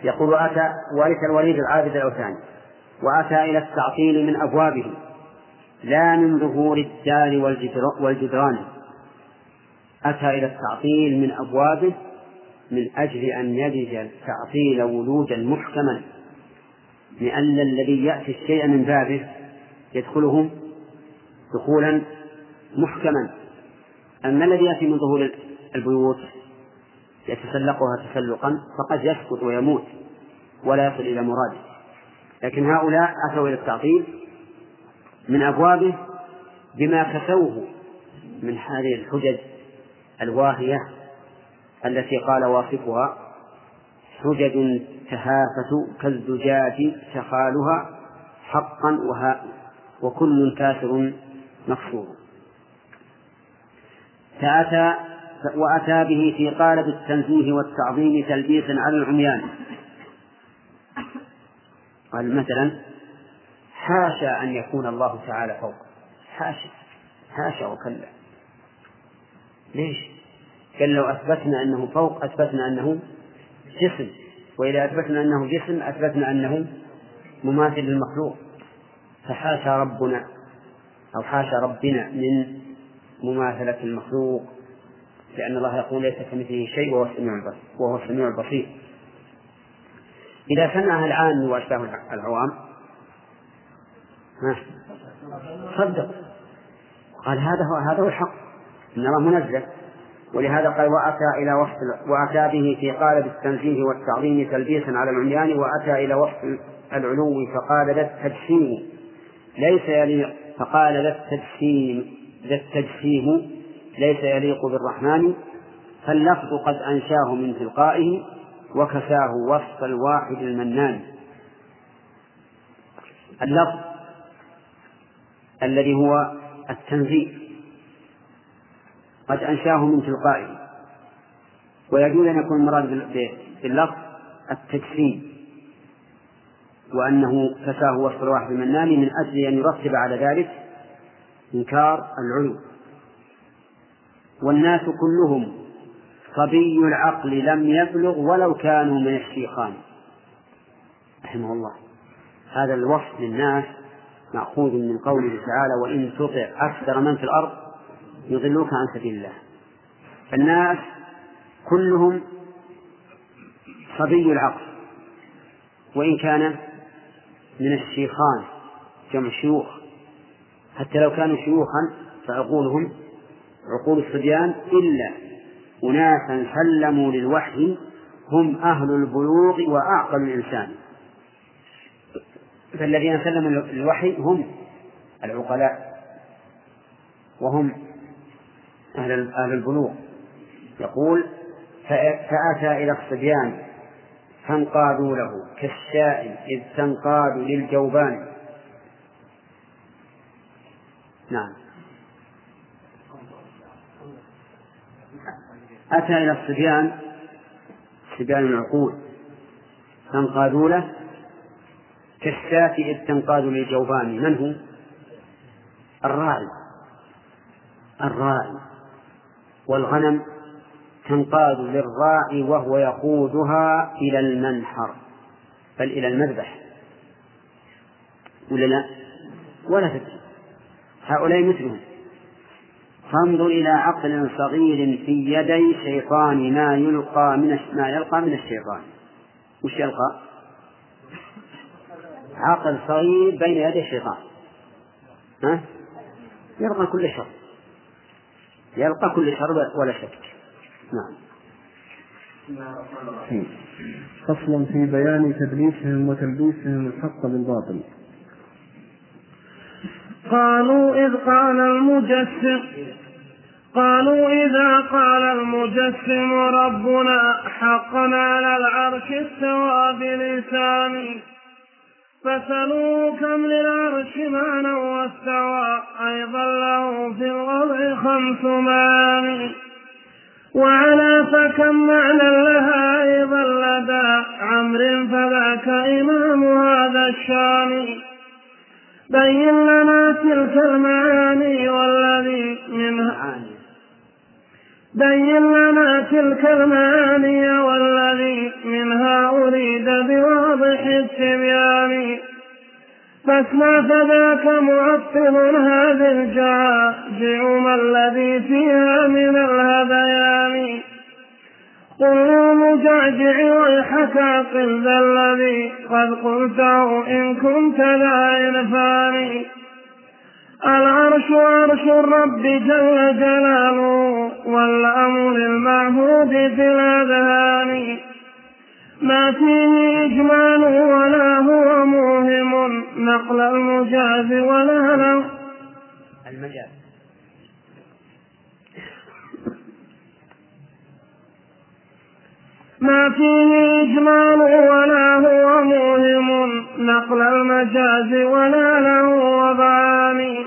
يقول أتى ورث الوليد العابد الأوثاني وأتى إلى التعطيل من أبوابه لا من ظهور الدار والجدران. أتى إلى التعطيل من أبوابه من أجل أن يجد التعطيل ولودا محكما. لأن الذي يأتي الشيء من بابه يدخله دخولا محكما. أما الذي يأتي من ظهور البيوت يتسلقها تسلقا فقد يسقط ويموت ولا يصل إلى مراده. لكن هؤلاء أتوا إلى التعطيل من أبوابه بما كسوه من هذه الحجج الواهية التي قال واصفها حجج تهافت كالزجاج تخالها حقا وها وكل كافر مكفور. فأتى وأتى به في قالب التنزيه والتعظيم تلبيسا على العميان. قال مثلا حاشا أن يكون الله تعالى فوق حاشا. حاشا وكلا. ليش؟ قال لو أثبتنا أنه فوق أثبتنا أنه جسم. وإذا أثبتنا أنه جسم أثبتنا أنه مماثل للمخلوق. فحاشا ربنا أو حاشا ربنا من مماثلة المخلوق. لأن الله يقول ليس كمثله شيء وهو السميع البصير. وهو السميع البصير. إذا سمعها العام وأشباه العوام صدق. قال هذا هو هذا هو الحق. إن الله منزه. ولهذا قال وأتى إلى وصف وأتى به في قالب التنزيه والتعظيم تلبيسا على العميان وأتى إلى وصف العلو فقال ذا التجسيم. ليس يليق فقال ذا التجسيم ذا التجسيم ليس يليق بالرحمن فاللفظ قد أنشاه من تلقائه وكفاه وصف الواحد المنان. اللفظ الذي هو التنزيه قد أنشاه من تلقائه. ويجوز أن يكون المراد باللفظ التجسيم وأنه كفاه وصف الواحد المنان من أجل أن يرتب على ذلك إنكار العلو. والناس كلهم صبي العقل لم يبلغ ولو كانوا من الشيخان. رحمه الله. هذا الوصف للناس مأخوذ من قوله تعالى وإن تطع أكثر من في الأرض يضلوك عن سبيل الله. فالناس كلهم صبي العقل. وإن كان من الشيخان جمع شيوخ حتى لو كانوا شيوخا فعقولهم عقول الصبيان إلا أناسا سلموا للوحي هم أهل البلوغ وأعقل الإنسان. فالذين سلموا للوحي هم العقلاء وهم أهل أهل البلوغ. يقول فأتى إلى الصبيان فانقادوا له كالشاء إذ تنقاد للجوبان. نعم. أتى إلى الصبيان صبيان العقول فانقادوا له كالشاة إذ تنقاد للجوبان من هو؟ الراعي الراعي والغنم تنقاد للراعي وهو يقودها إلى المنحر. بل إلى المذبح. ولا لا؟ ولا تدري. هؤلاء مثلهم. فانظر إلى عقل صغير في يدي شيطان ما يلقى من ما يلقى من الشيطان. وش يلقى؟ عقل صغير بين يدي الشيطان ها؟ يلقى كل شر. يلقى كل شر ولا شك. نعم. فصل في بيان تدليسهم وتلبيسهم الحق بالباطل. قالوا إذ قال المجسم قالوا إذا قال المجسم ربنا حقا على العرش استوى بلسانه. فسلوا كم للعرش معنى واستوى. أيضا له في الوضع خمس معاني وعلى فكم معنى لها أيضا لدى عمر فذاك إمام هذا الشان. بين لنا تلك المعاني والذي منها بين لنا تلك المعاني والذي منها أريد بواضح التبيان. فاسمع فذاك معطل هذه الجعاجع ما الذي فيها من الهذيان قل مجعجع ويحك عقل ذا الذي قد قلته إن كنت ذا عرفان. العرش عرش الرب جل جلاله. والأمر المعهود في الأذهان. ما فيه إجمال ولا هو موهم. نقل المجاز ولا له المجاز. ما فيه إجمال ولا هو موهم. نقل المجاز ولا له وضعان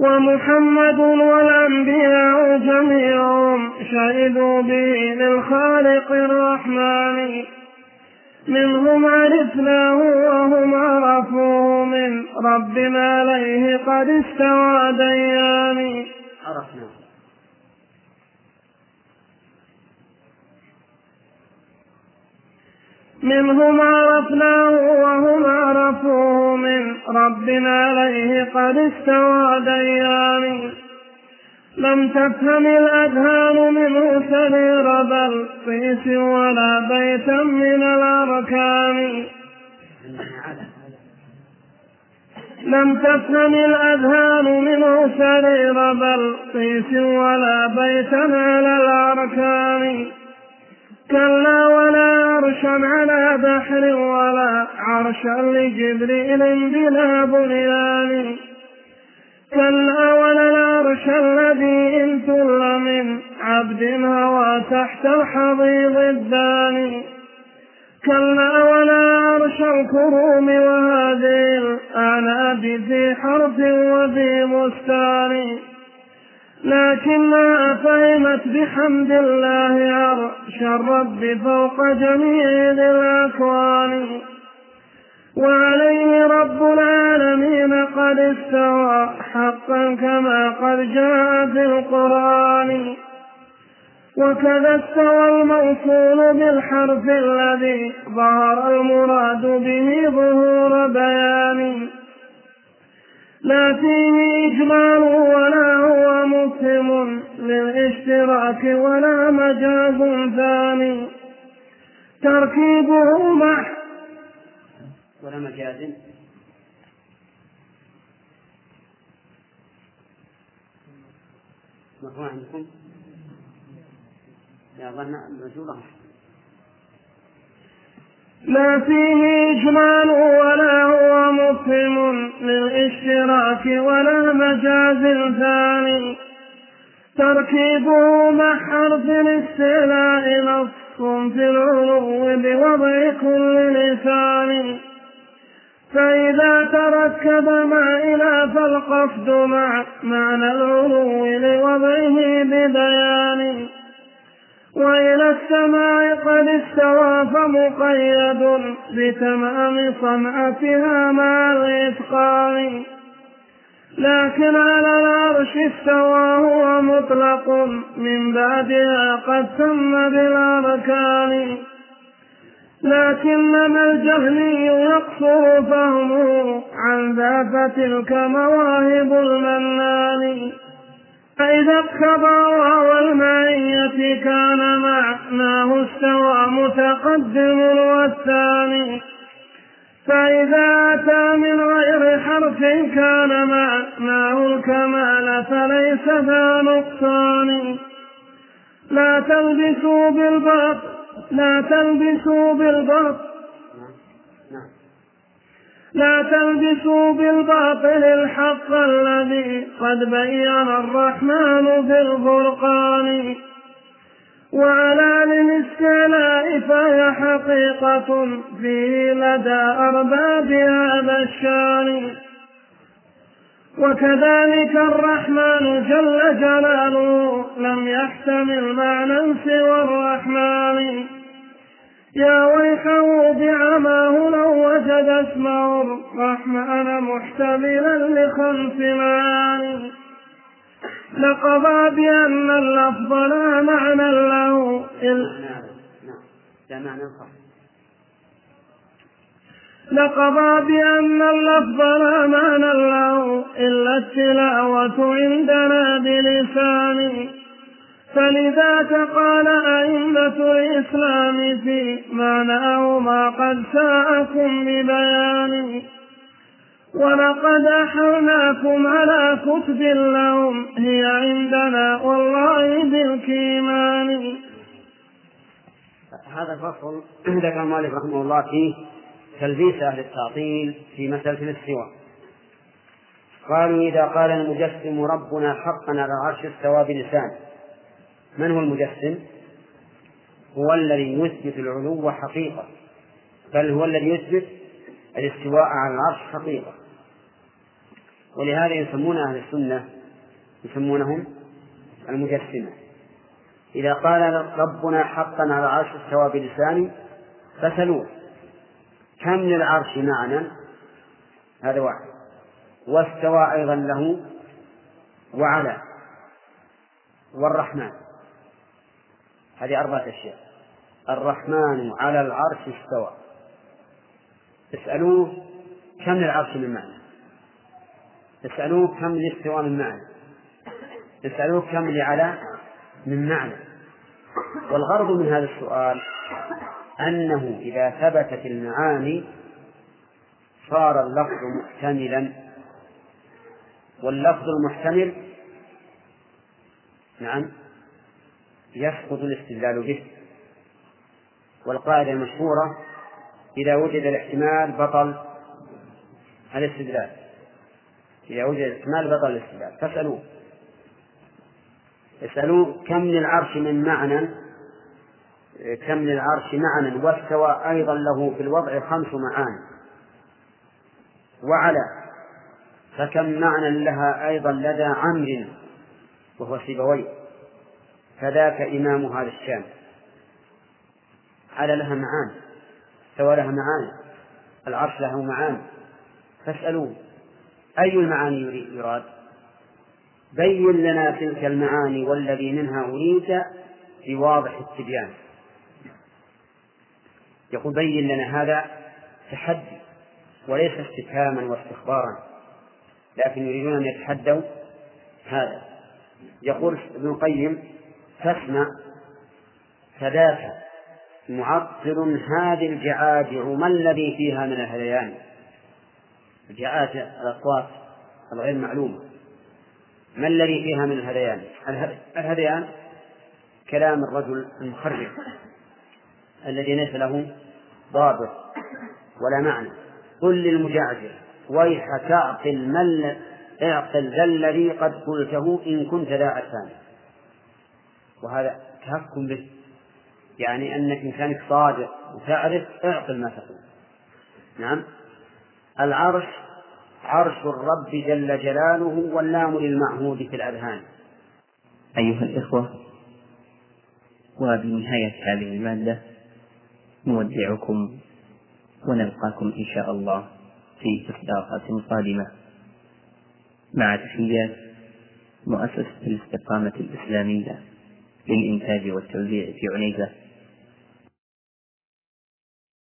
ومحمد والأنبياء جميعهم شهدوا به للخالق الرحمن. منهم عرفناه وهم عرفوه من ربنا عليه قد استوى ديان. عرفناه منهم عرفناه وهم عرفوه من ربنا عليه قد استوى ديان لم تفهم الأذهان منه سرير بل قيس ولا بيتا من الأركان. لم تفهم الأذهان منه سرير بلقيس ولا بيتا على الأركان. كلا ولا عرشا على بحر ولا عرشا لجبريل بلا بنيان. كلا ولا العرش الذي إن تل من عبد هوى تحت الحضيض الداني كلا ولا عرش الكروم وهذه الأعناب في حرف وفي بستان لكنها فهمت بحمد الله عرش الرب فوق جميع ذي الأكوان. وعليه رب العالمين قد استوى حقا كما قد جاء في القرآن. وكذا استوى الموصول بالحرف الذي ظهر المراد به ظهور بيان. لا فيه إجمال ولا هو مسلم للاشتراك ولا مجاز ثاني. تركيبه مع ولا مجاز. مفهوم عندكم؟ يا ظن مجهولة لا فيه إجمال ولا هو مفهم للاشتراك ولا مجاز ثاني تركيبه مع حرف الاستعلاء نص في العلو بوضع كل لسان. فإذا تركب مع إلى فالقصد مع معنى العلو لوضعه ببيان. وإلى السماء قد استوى فمقيد بتمام صنعتها مع الإتقان. لكن على العرش استوى هو مطلق من بعدها قد تم بالأركان. لكنما الجهلي يقصر فهمه عن ذا فتلك مواهب المنان. فإذا اقتضى والمعية كان معناه استوى متقدم والثاني. فإذا أتى من غير حرف كان معناه الكمال فليس ذا نقصان. لا تلبسوا بالباطل لا تلبسوا بالباطل لا تلبسوا بالباطل الحق الذي قد بين الرحمن في الفرقان وعلى للاستعلاء فهي حقيقة فيه لدى أرباب هذا الشان. وكذلك الرحمن جل جلاله لم يحتمل معنى سوى الرحمن يا ويحه بعماه لو وجد اسمه الرحمن محتملا لخمس معاني لقضى بأن اللفظ لا معنى له. إلا لقضى بأن اللفظ لا معنى له إلا التلاوة عندنا بلسان. فلذاك قال أئمة الإسلام في معناه ما قد ساءكم ببيان. ولقد أحرناكم على كتب لهم هي عندنا والله بالكيمان. هذا الفصل ذكر المؤلف رحمه الله فيه تلبيس أهل التعطيل في مسألة الاستواء. قالوا إذا قال المجسم ربنا حقا على العرش استوى بلسان من هو المجسم؟ هو الذي يثبت العلو حقيقة بل هو الذي يثبت الاستواء على العرش حقيقة. ولهذا يسمون أهل السنة يسمونهم المجسمة. إذا قال ربنا حقا على العرش استوى بلساني فسلوه. كم للعرش معنى؟ هذا واحد. واستوى أيضا له وعلى. والرحمن. هذه أربعة أشياء. الرحمن على العرش استوى. اسألوه كم للعرش من معنى؟ اسألوه كم للاستواء من معنى. اسألوه كم لعلى من معنى. والغرض من هذا السؤال أنه إذا ثبتت المعاني صار اللفظ محتملا. واللفظ المحتمل نعم يسقط الاستدلال به. والقاعدة المشهورة إذا وجد الاحتمال بطل الاستدلال. إذا وجد الاحتمال بطل الاستدلال. فاسألوه. اسألوه كم للعرش من معنى كم للعرش معنى واستوى أيضا له في الوضع خمس معاني. وعلى فكم معنى لها أيضا لدى عمرو وهو سيبويه. فذاك إمام هذا الشام. على لها معاني سوى لها معاني. العرش له معاني. فاسألوه. أي المعاني يراد؟ بين لنا تلك المعاني والذي منها أريد بواضح التبيان. يقول بين لنا هذا تحدي وليس استفهاما واستخبارا لكن يريدون أن يتحدوا هذا. يقول ابن القيم فاسمع فذاك معطل هذه الجعاجع ما الذي فيها من الهذيان. الجعاجع الأصوات الغير معلومة. ما الذي فيها من الهذيان الهذيان كلام الرجل المخرج الذي ليس له ضابط ولا معنى. قل للمجعجع ويحك اعقل من اعقل ذا الذي قد قلته إن كنت ذا عسان وهذا تهكم به. يعني أنك إن كانك صادق وتعرف اعقل ما تقول. نعم؟ العرش عرش الرب جل جلاله واللام للمعهود في الأذهان. أيها الإخوة وبنهاية هذه المادة نودعكم ونلقاكم إن شاء الله في إصداقات قادمة. مع تحيات مؤسسة الاستقامة الإسلامية للإنتاج والتوزيع في عنيزة.